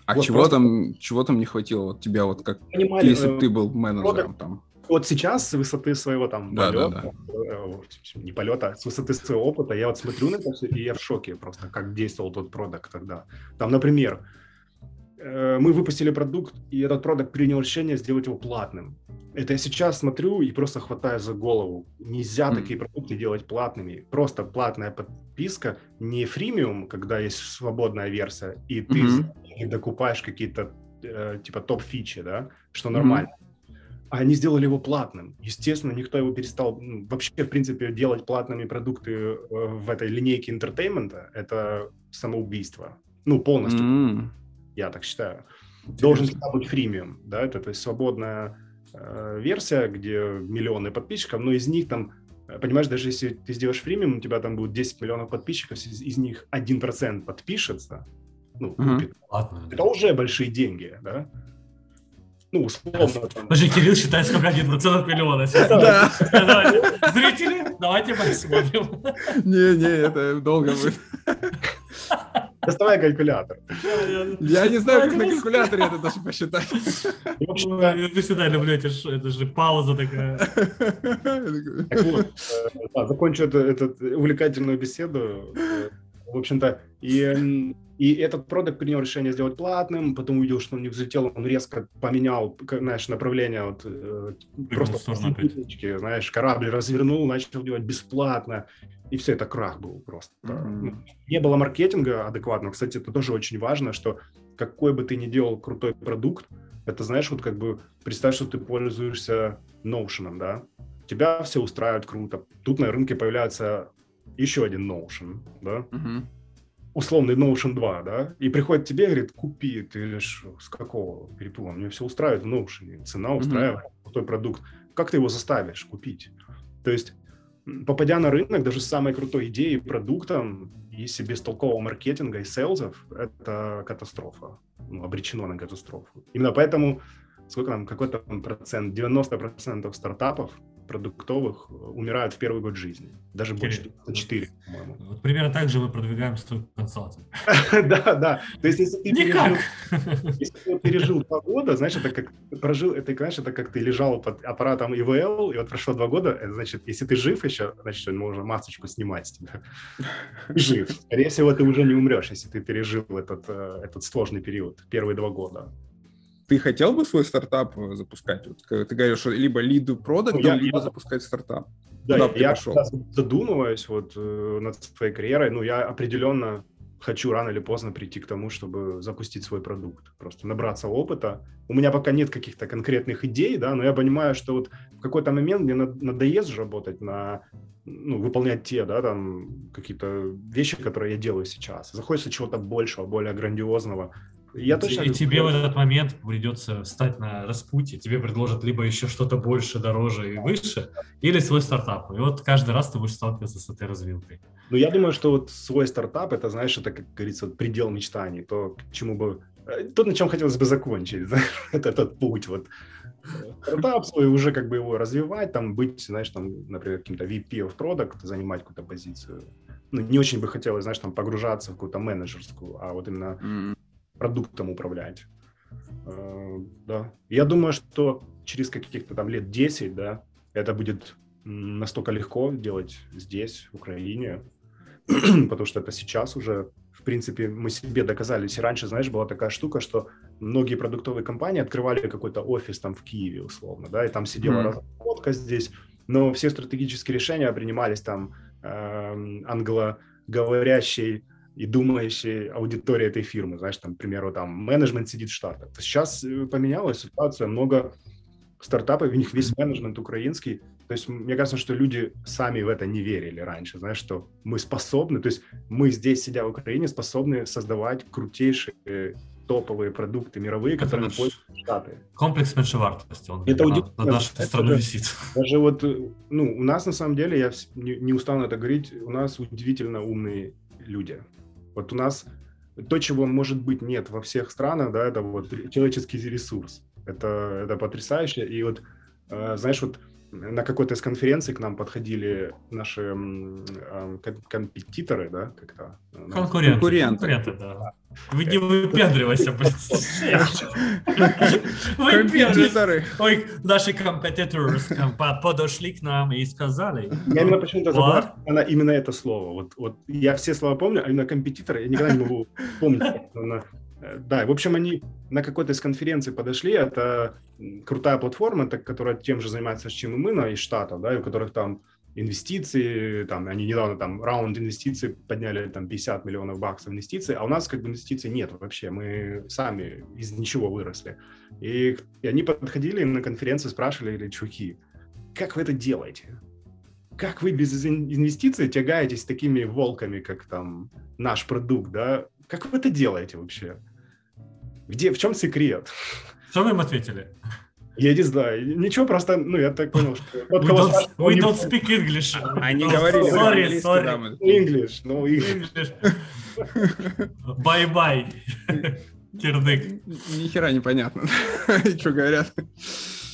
А вот чего просто... там, чего там не хватило вот тебя вот как, Понимали, если э, ты был менеджером продукт, там?
Вот сейчас с высоты своего там да, полета, да, да. Э, не полета, с высоты своего опыта, я вот смотрю на это все, и я в шоке просто, как действовал тот продукт тогда. Там, например, э, мы выпустили продукт, и этот продукт принял решение сделать его платным. Это я сейчас смотрю и просто хватаю за голову. Нельзя mm. такие продукты делать платными. Просто платная подписка, не фримиум, когда есть свободная версия, и ты mm-hmm. докупаешь какие-то э, типа топ-фичи, да, что нормально. Mm-hmm а они сделали его платным. Естественно, никто его перестал ну, вообще, в принципе, делать платными продукты э, в этой линейке entertainment а. Это самоубийство. Ну, полностью. Mm. Я так считаю. Должен всегда быть freemium, да, это то есть свободная э, версия, где миллионы подписчиков, но из них там, э, понимаешь, даже если ты сделаешь freemium, у тебя там будет 10 миллионов подписчиков, из, из них 1% подпишется, ну, купит. Ладно. Это уже большие деньги, да?
Ну, условно. Подожди, Кирилл считает, сколько один процент миллиона.
Да.
Зрители, давайте посмотрим.
Не-не, это долго будет.
Доставай калькулятор.
Я не знаю, как на калькуляторе это даже посчитать.
Я всегда люблю эти, это же пауза такая.
Так вот, э, закончу эту увлекательную беседу. В общем-то, и и этот продукт принял решение сделать платным, потом увидел, что он не взлетел, он резко поменял, знаешь, направление, вот, э, просто по знаешь, корабль развернул, начал делать бесплатно, и все, это крах был просто. Mm-hmm. Не было маркетинга адекватного. Кстати, это тоже очень важно, что какой бы ты ни делал крутой продукт, это, знаешь, вот как бы представь, что ты пользуешься Notion, да, тебя все устраивает круто. Тут на рынке появляется еще один Notion, да, mm-hmm условный Notion 2, да, и приходит тебе и говорит, купи, ты лишь с какого перепуга, мне все устраивает в Notion, цена устраивает, mm-hmm. крутой продукт, как ты его заставишь купить? То есть, попадя на рынок, даже с самой крутой идеей, продуктом, если без толкового маркетинга и селзов, это катастрофа, ну, обречено на катастрофу. Именно поэтому, сколько там, какой-то процент, 90% стартапов продуктовых э, умирают в первый год жизни. Даже больше, 4,
по-моему. Вот примерно так же мы продвигаем стойку консалтинг.
Да, да. То есть, если ты пережил, если ты пережил два года, знаешь, это как прожил, это, знаешь, это как ты лежал под аппаратом ИВЛ, и вот прошло два года, это значит, если ты жив еще, значит, можно масочку снимать с тебя. Жив. Скорее всего, ты уже не умрешь, если ты пережил этот, э, этот сложный период, первые два года
ты хотел бы свой стартап э, запускать? Вот, ты говоришь, что либо лиду продать, ну, либо я... запускать стартап.
Да, Куда я пошел? задумываюсь вот э, над своей карьерой. Ну, я определенно хочу рано или поздно прийти к тому, чтобы запустить свой продукт, просто набраться опыта. У меня пока нет каких-то конкретных идей, да, но я понимаю, что вот в какой-то момент мне надоест работать на, ну, выполнять те, да, там, какие-то вещи, которые я делаю сейчас. Захочется чего-то большего, более грандиозного.
Я точно и тебе в этот момент придется встать на распутье, тебе предложат либо еще что-то больше, дороже и выше, или свой стартап. И вот каждый раз ты будешь сталкиваться с этой развилкой.
Ну, я думаю, что вот свой стартап, это, знаешь, это, как говорится, предел мечтаний, то, к чему бы... Э, то, на чем хотелось бы закончить, это этот путь, вот. Стартап свой, уже как бы его развивать, там быть, знаешь, там, например, каким-то VP of Product, занимать какую-то позицию. Ну, не очень бы хотелось, знаешь, там, погружаться в какую-то менеджерскую, а вот именно mm-hmm продуктом управлять. Э, да. Я думаю, что через каких-то там лет 10, да, это будет настолько легко делать здесь, в Украине, потому что это сейчас уже, в принципе, мы себе доказали. Если раньше, знаешь, была такая штука, что многие продуктовые компании открывали какой-то офис там в Киеве, условно, да, и там сидела mm-hmm. разработка здесь, но все стратегические решения принимались там э, англоговорящей и думающей аудитории этой фирмы. Знаешь, там, к примеру, там менеджмент сидит в Штатах. Сейчас э, поменялась ситуация, много стартапов, у них весь менеджмент украинский. То есть мне кажется, что люди сами в это не верили раньше, знаешь, что мы способны, то есть мы здесь, сидя в Украине, способны создавать крутейшие топовые продукты мировые, которые пользуются Штаты.
Комплекс меньшевартости, он это на, на нашу это страну
даже,
висит.
Даже вот, э, ну, у нас на самом деле, я не, не устану это говорить, у нас удивительно умные люди. Вот у нас то, чего, может быть, нет во всех странах, да, это вот человеческий ресурс. Это, это потрясающе. И вот, э, знаешь, вот на какой-то из конференций к нам подходили наши э, компетиторы, да, как-то?
Конкуренты. Конкуренты, Конкуренты да. Вы не выпендривайся, блин. Компьютеры. Ой, наши компетиторы подошли к нам и сказали.
Я именно почему-то забыл она именно это слово. Вот, вот я все слова помню, а именно компетиторы я никогда не могу помнить. Э, да, в общем, они на какой-то из конференций подошли, это крутая платформа, которая тем же занимается, чем и мы, на из Штатов, да, и у которых там инвестиции, там, они недавно там раунд инвестиций подняли там 50 миллионов баксов инвестиций, а у нас как бы инвестиций нет вообще, мы сами из ничего выросли. И, и они подходили на конференции, спрашивали, или чуваки, как вы это делаете? Как вы без инвестиций тягаетесь такими волками, как там наш продукт, да? Как вы это делаете вообще? Где, в чем секрет?
Что вы им ответили?
Я не знаю. Ничего, просто, ну, я так понял, что...
We don't, we don't speak English.
Они говорили
sorry, sorry.
English, no
English. Bye-bye. Кирдык.
Ни хера непонятно, что говорят.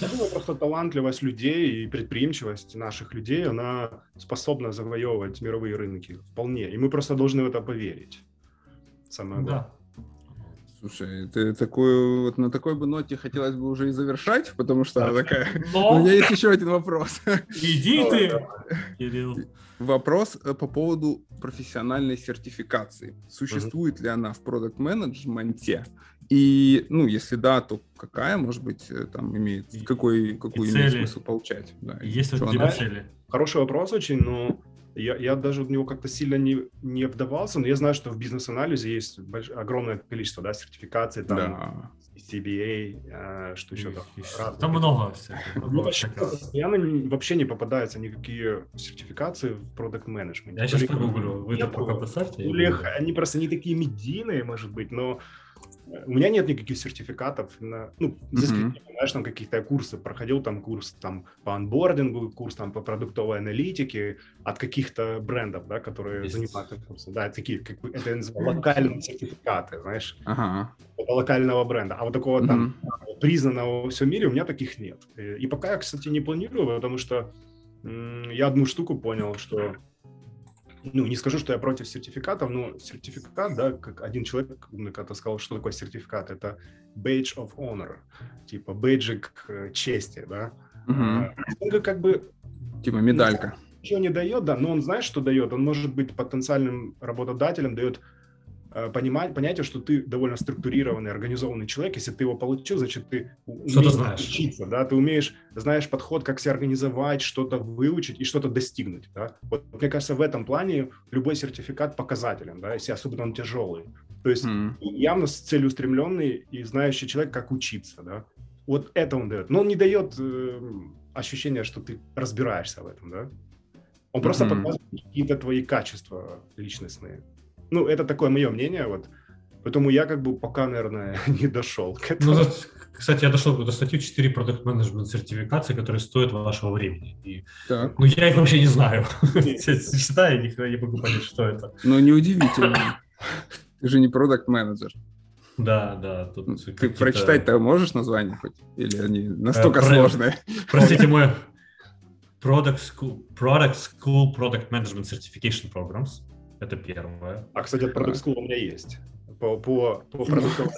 Я думаю, просто талантливость людей и предприимчивость наших людей, она способна завоевывать мировые рынки вполне. И мы просто должны в это поверить. Самое главное. Да.
Слушай, ты такую, вот на такой бы ноте хотелось бы уже и завершать, потому что она такая... Но... У меня есть еще один вопрос.
Иди ты, Кирилл.
Вопрос э, по поводу профессиональной сертификации. Существует ли она в продукт-менеджменте? И, ну, если да, то какая, может быть, э, там имеет, какой, какую имеет смысл получать? Да,
Есть у тебя цели?
Хороший вопрос очень, но я, я даже в него как-то сильно не, не вдавался, но я знаю, что в бизнес-анализе есть больш... огромное количество да, сертификаций, там, да. CBA, э, что еще там.
Разных. Там много
Ну, постоянно вообще не попадаются никакие сертификации в продукт менеджменте
Я сейчас погуглю, вы это пока поставьте.
Они просто не такие медийные, может быть, но у меня нет никаких сертификатов, на, ну, за исключением, mm-hmm. знаешь, там каких-то курсы, проходил там курс там по анбордингу, курс там по продуктовой аналитике от каких-то брендов, да, которые Есть. занимаются курсом. Да, такие, как бы, это локальные сертификаты, знаешь,
uh-huh.
это локального бренда. А вот такого mm-hmm. там признанного во всем мире у меня таких нет. И, и пока я, кстати, не планирую, потому что м- я одну штуку понял, что ну, не скажу, что я против сертификатов, но сертификат, да, как один человек когда-то сказал, что такое сертификат, это badge of honor, типа бейджик э, чести, да.
Угу.
как бы...
Типа медалька.
Ничего не дает, да, но он знает, что дает. Он может быть потенциальным работодателем, дает понимать, понятие, что ты довольно структурированный, организованный человек. Если ты его получил, значит, ты
умеешь знаешь.
учиться, да, ты умеешь, знаешь подход, как себя организовать, что-то выучить и что-то достигнуть, да. Вот, мне кажется, в этом плане любой сертификат показателен, да, если особенно он тяжелый. То есть mm. явно целеустремленный и знающий человек, как учиться, да. Вот это он дает. Но он не дает э, ощущения, что ты разбираешься в этом, да. Он mm-hmm. просто показывает какие-то твои качества личностные. Ну, это такое мое мнение, вот. Поэтому я как бы пока, наверное, не дошел к
этому. Ну, кстати, я дошел до статьи 4 продукт менеджмент сертификации, которые стоят вашего времени. И,
так.
Ну, я их вообще не знаю. Читаю, никогда не могу понять, что это.
Ну, неудивительно. Ты же не продукт менеджер
Да, да. Тут
ну, Ты прочитать-то можешь название хоть? Или они настолько э, сложные?
Простите, мой Product School, Product School Product Management Certification Programs. Это первое.
А, кстати, продукт School у меня есть. По, по, по продуктам.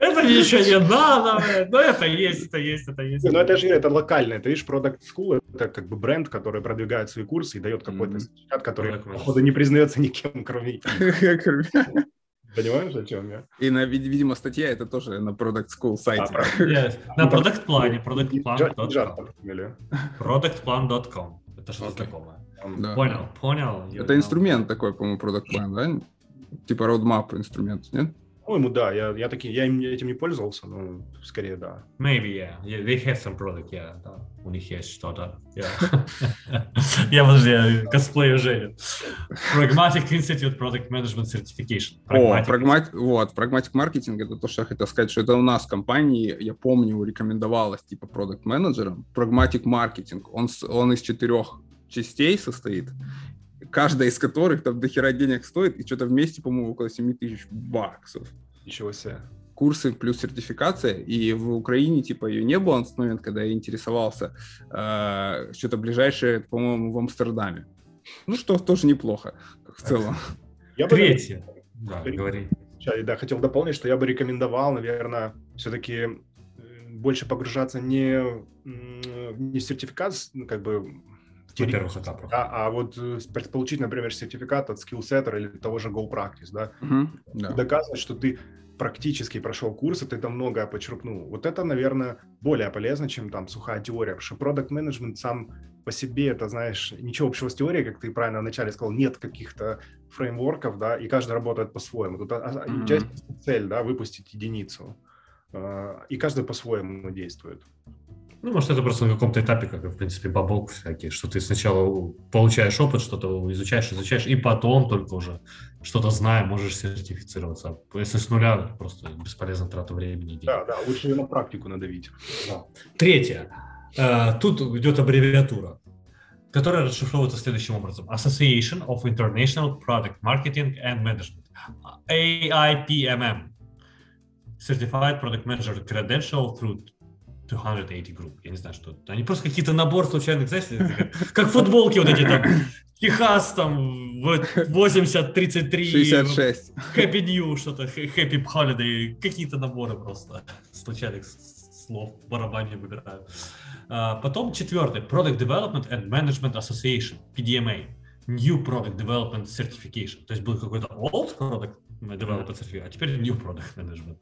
Это еще не надо, но это есть, это есть, это есть.
Ну, это же это локально. Это, видишь, Product School — это как бы бренд, который продвигает свои курсы и дает какой-то сертификат, который, походу, не признается никем, кроме Понимаешь, о чем я?
И, на, видимо, статья это тоже на Product School сайте.
На Product плане, Product Plan. Productplan.com. Это что-то Да. Понял, понял.
Это инструмент такой, по-моему, Product Plan, да? Типа roadmap инструмент, нет?
По-моему, да. Я, я, таки, я этим не пользовался, но скорее да.
Maybe, yeah. yeah they have some product, yeah. Да. У них есть что-то. Yeah. я, подожди, косплею Женю. Pragmatic Institute Product Management Certification.
Pragmatic. О, прагмат... вот, Pragmatic Marketing, это то, что я хотел сказать, что это у нас в компании, я помню, рекомендовалось типа продукт менеджерам Pragmatic Marketing, он, он из четырех частей состоит, каждая из которых там до хера денег стоит, и что-то вместе, по-моему, около 7 тысяч баксов.
Ничего себе.
Курсы плюс сертификация, и в Украине, типа, ее не было на тот момент, когда я интересовался, э, что-то ближайшее, по-моему, в Амстердаме. Ну, что тоже неплохо, в целом.
Я Третье. Да, говори.
Да, хотел дополнить, что я бы рекомендовал, наверное, все-таки больше погружаться не, не сертификат, ну, как бы
первых этапах.
Да, а вот э, получить, например, сертификат от скиллсеттера или того же GoPractice, да,
угу, да.
доказывать, что ты практически прошел курс, и ты там многое почерпнул. Вот это, наверное, более полезно, чем там сухая теория, потому что продукт менеджмент сам по себе, это, знаешь, ничего общего с теорией, как ты правильно вначале сказал, нет каких-то фреймворков, да, и каждый работает по-своему. Тут mm-hmm. у тебя есть цель, да, выпустить единицу, а, и каждый по-своему действует.
Ну, может, это просто на каком-то этапе, как, в принципе, бабок всякие, что ты сначала получаешь опыт, что-то изучаешь, изучаешь, и потом только уже что-то зная, можешь сертифицироваться. Если с нуля, просто бесполезно трата времени.
Да, да, лучше на практику надавить. Да.
Третье. Э, тут идет аббревиатура, которая расшифровывается следующим образом. Association of International Product Marketing and Management. AIPMM. Certified Product Manager Credential through 280 Group. Я не знаю, что это. Они просто какие-то набор случайных, знаешь, как футболки вот эти там. Техас там 80, 33.
66.
Happy New, что-то, Happy Holiday. Какие-то наборы просто случайных слов в барабане выбираю. А, потом четвертый. Product Development and Management Association, PDMA. New Product Development Certification. То есть был какой-то old Product Development Certification, а теперь New Product Management.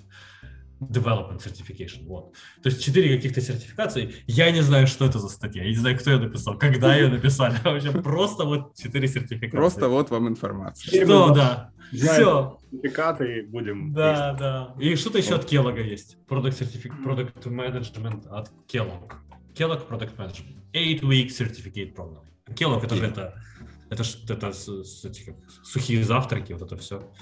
Development Certification. Вот. То есть четыре каких-то сертификации. Я не знаю, что это за статья. Я не знаю, кто ее написал, когда ее написали. Вообще просто вот четыре сертификации.
Просто вот вам информация.
Что, да. Все.
Сертификаты будем.
Да, да. И что-то еще от Kellogg есть. Product, certific... Product Management от Kellogg. Kellogg Product Management. Eight Week Certificate Program. Kellogg это же это, это, это, это сухие завтраки, вот это все.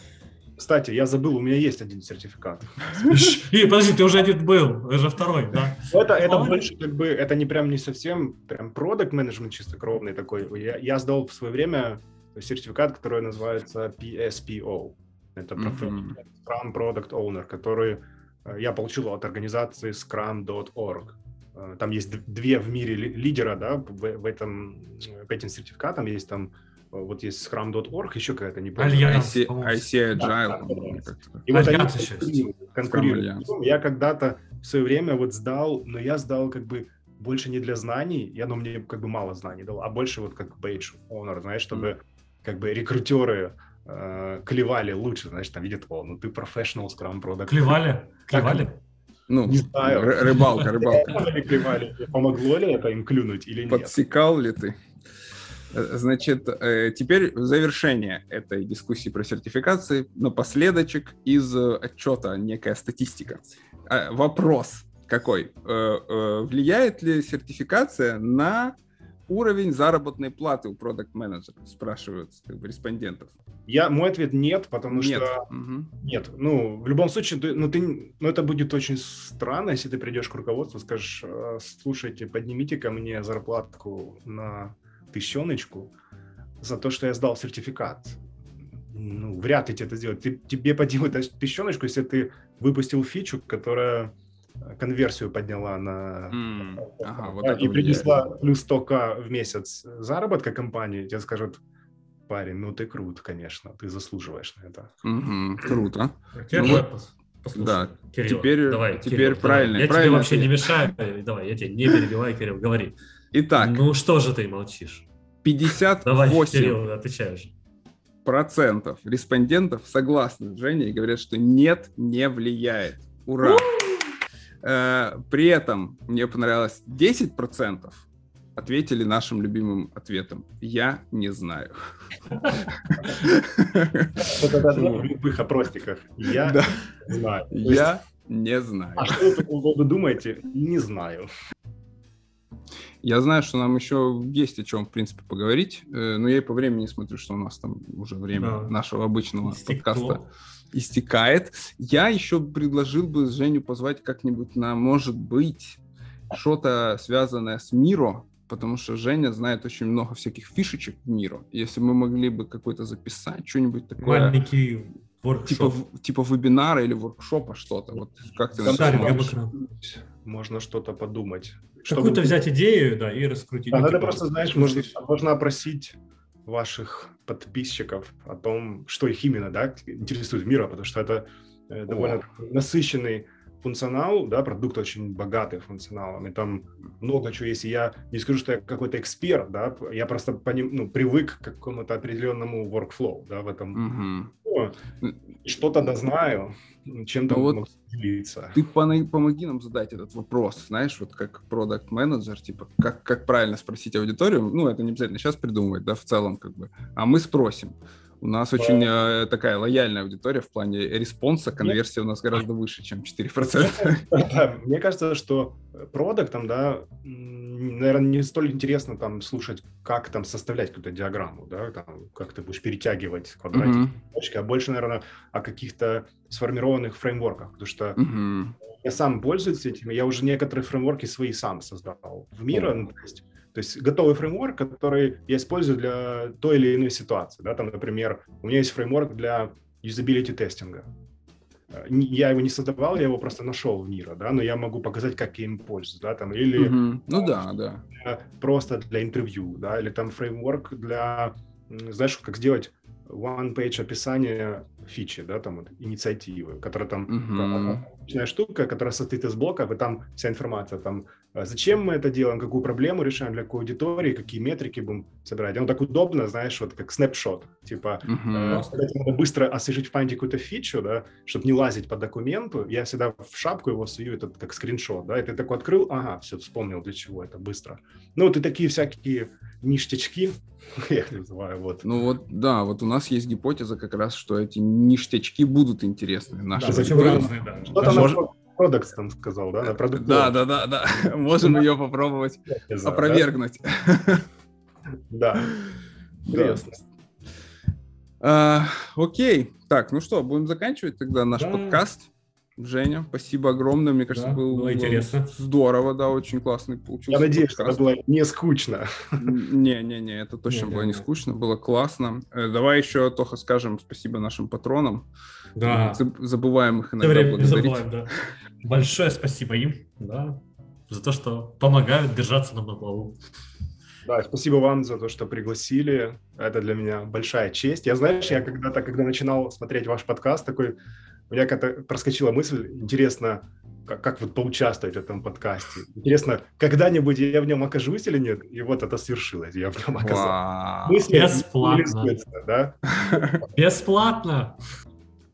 Кстати, я забыл, у меня есть один сертификат.
И, подожди, ты уже один был, уже второй, да?
Это, это больше как бы, это не прям не совсем прям продукт менеджмент чистокровный такой. Я, я сдал в свое время сертификат, который называется PSPO. Это mm-hmm. Scrum Product Owner, который э, я получил от организации scrum.org. Э, там есть две в мире лидера, да, в, в этом, по этим сертификатам есть там вот есть scrum.org, еще какая-то не помню.
Альянс, IC, IC Agile. Да,
да, И вот они конкурируют. Я когда-то в свое время вот сдал, но я сдал как бы больше не для знаний, я, ну, мне как бы мало знаний дал, а больше вот как badge owner, знаешь, чтобы mm. как бы рекрутеры э, клевали лучше, знаешь, там видят, о, ну ты professional scrum product.
Клевали? Клевали?
Ну, не знаю. Рыбалка, рыбалка.
Помогло ли это им клюнуть или нет?
Подсекал ли ты? Значит, э, теперь завершение этой дискуссии про сертификации, напоследочек из отчета некая статистика. А, вопрос какой? Э, э, влияет ли сертификация на уровень заработной платы у продукт менеджера спрашивают как бы, респондентов.
Я, мой ответ нет, потому нет. что угу. нет. Ну, в любом случае, ты, ну, ты, ну, это будет очень странно, если ты придешь к руководству, скажешь, слушайте, поднимите ко мне зарплатку на тысячоночку за то, что я сдал сертификат. Ну, вряд ли тебе это сделать. Ты, тебе поднимут тысячоночку, если ты выпустил фичу, которая э, конверсию подняла на mm, ага, вот и принесла влияет. плюс 100к в месяц заработка компании, тебе скажут, парень, ну ты крут, конечно, ты заслуживаешь на это.
Mm-hmm, круто.
Ну, вот, Послушай,
да, Кирилл, теперь,
давай,
теперь Кирилл, правильно.
Давай. Я
правильно
тебе вообще не мешаю, давай, я тебя не перебиваю, Кирилл, говори.
Итак.
Ну что же ты молчишь?
58
Давай, Кирилл, отвечаешь.
процентов респондентов согласны с Женей и говорят, что нет, не влияет. Ура! Э, при этом мне понравилось 10 процентов ответили нашим любимым ответом. Я не знаю.
Это в любых опросниках. Я знаю.
Я не знаю.
А что вы по поводу думаете? Не знаю.
Я знаю, что нам еще есть о чем, в принципе, поговорить, э, но я и по времени смотрю, что у нас там уже время да. нашего обычного Истекло. подкаста истекает. Я еще предложил бы Женю позвать как-нибудь на, может быть, что-то связанное с Миро, потому что Женя знает очень много всяких фишечек в Миро. Если мы могли бы какой-то записать, что-нибудь такое...
Маленький
Типа, типа вебинара или воркшопа что-то. Вот как ты
Можно что-то подумать.
Какую-то чтобы... взять идею, да, и раскрутить.
А надо просто, знаешь, можно, можно опросить ваших подписчиков о том, что их именно да, интересует мира, потому что это э, довольно О. насыщенный функционал, да, продукт очень богатый функционалом, и там много чего есть. И я не скажу, что я какой-то эксперт, да, я просто по ним, ну, привык к какому-то определенному workflow, да, в этом. Угу. Что-то да знаю, чем-то ну, вот. делиться.
Ты помоги нам задать этот вопрос, знаешь, вот как продукт менеджер типа, как, как правильно спросить аудиторию, ну, это не обязательно сейчас придумывать, да, в целом, как бы, а мы спросим, У нас очень э, такая лояльная аудитория в плане response а, конверсия у нас гораздо выше, чем 4%.
Мне кажется, что продуктам, да, наверное, не столь интересно там слушать, как там составлять какую-то диаграмму, да, там, как ты будешь перетягивать квадратики, mm-hmm. точки, а больше, наверное, о каких-то сформированных framework ах, потому что mm-hmm. я сам пользуюсь этим, я уже некоторые framework и свои сам создавал в Miro, mm-hmm. ну, то есть то есть готовый фреймворк, который я использую для той или иной ситуации. Да? Там, например, у меня есть фреймворк для юзабилити тестинга. Э, я его не создавал, я его просто нашел в Нира, да, но я могу показать, как я им пользуюсь, да, там, или...
Mm-hmm. Ну да, да.
Просто для интервью, да, или там фреймворк для, знаешь, как сделать one-page описание фичи, да, там вот, инициативы, которая там mm-hmm. штука, которая состоит из блоков, и там вся информация, там а зачем мы это делаем, какую проблему решаем, для какой аудитории, какие метрики будем собирать. Оно так удобно, знаешь, вот как снапшот. Типа, uh-huh. э, надо быстро освежить в памяти какую-то фичу, да, чтобы не лазить по документу, я всегда в шапку его сую, этот как скриншот, да, и ты такой открыл, ага, все, вспомнил, для чего это быстро. Ну, вот и такие всякие ништячки, я их называю, вот.
Ну вот, да, вот у нас есть гипотеза как раз, что эти ништячки будут интересны нашим
да, зачем разные, да. Что-то Может... Продукт там сказал, да? На продукт
да, да, да, да. Можем ее попробовать опровергнуть.
Да. Интересно.
А, окей. Так, ну что, будем заканчивать тогда наш подкаст. Женя, спасибо огромное. Мне кажется, да, был,
было интересно.
Здорово, да, очень классный получился.
Я надеюсь, что это было не скучно.
Не-не-не, это точно не, было не, не скучно, было классно. Э, давай еще, Тоха, скажем спасибо нашим патронам.
Да.
Забываем их иногда благодарить. Забываем,
да. Большое спасибо им, да, за то, что помогают держаться нам на плаву.
Да, спасибо вам за то, что пригласили. Это для меня большая честь. Я, знаешь, я когда-то, когда начинал смотреть ваш подкаст, такой, у меня как-то проскочила мысль, интересно, как, как вот поучаствовать в этом подкасте. Интересно, когда-нибудь я в нем окажусь или нет? И вот это свершилось, я в нем оказался.
Мысли Бесплатно. Да? Бесплатно.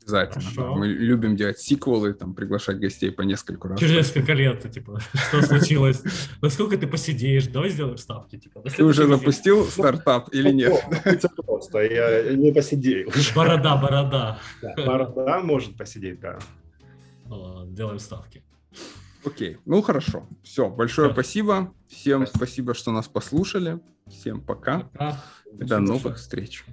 Обязательно. Да. Мы любим делать сиквелы, там, приглашать гостей по несколько раз.
Через несколько лет, типа, что случилось? Насколько ты посидишь? Давай сделаем ставки. Типа.
Ты уже запустил стартап или нет?
Просто, я не посидею.
Борода, борода.
Борода может посидеть, да.
Делаем ставки.
Окей, ну хорошо. Все, большое спасибо. Всем спасибо, что нас послушали. Всем пока. До новых встреч.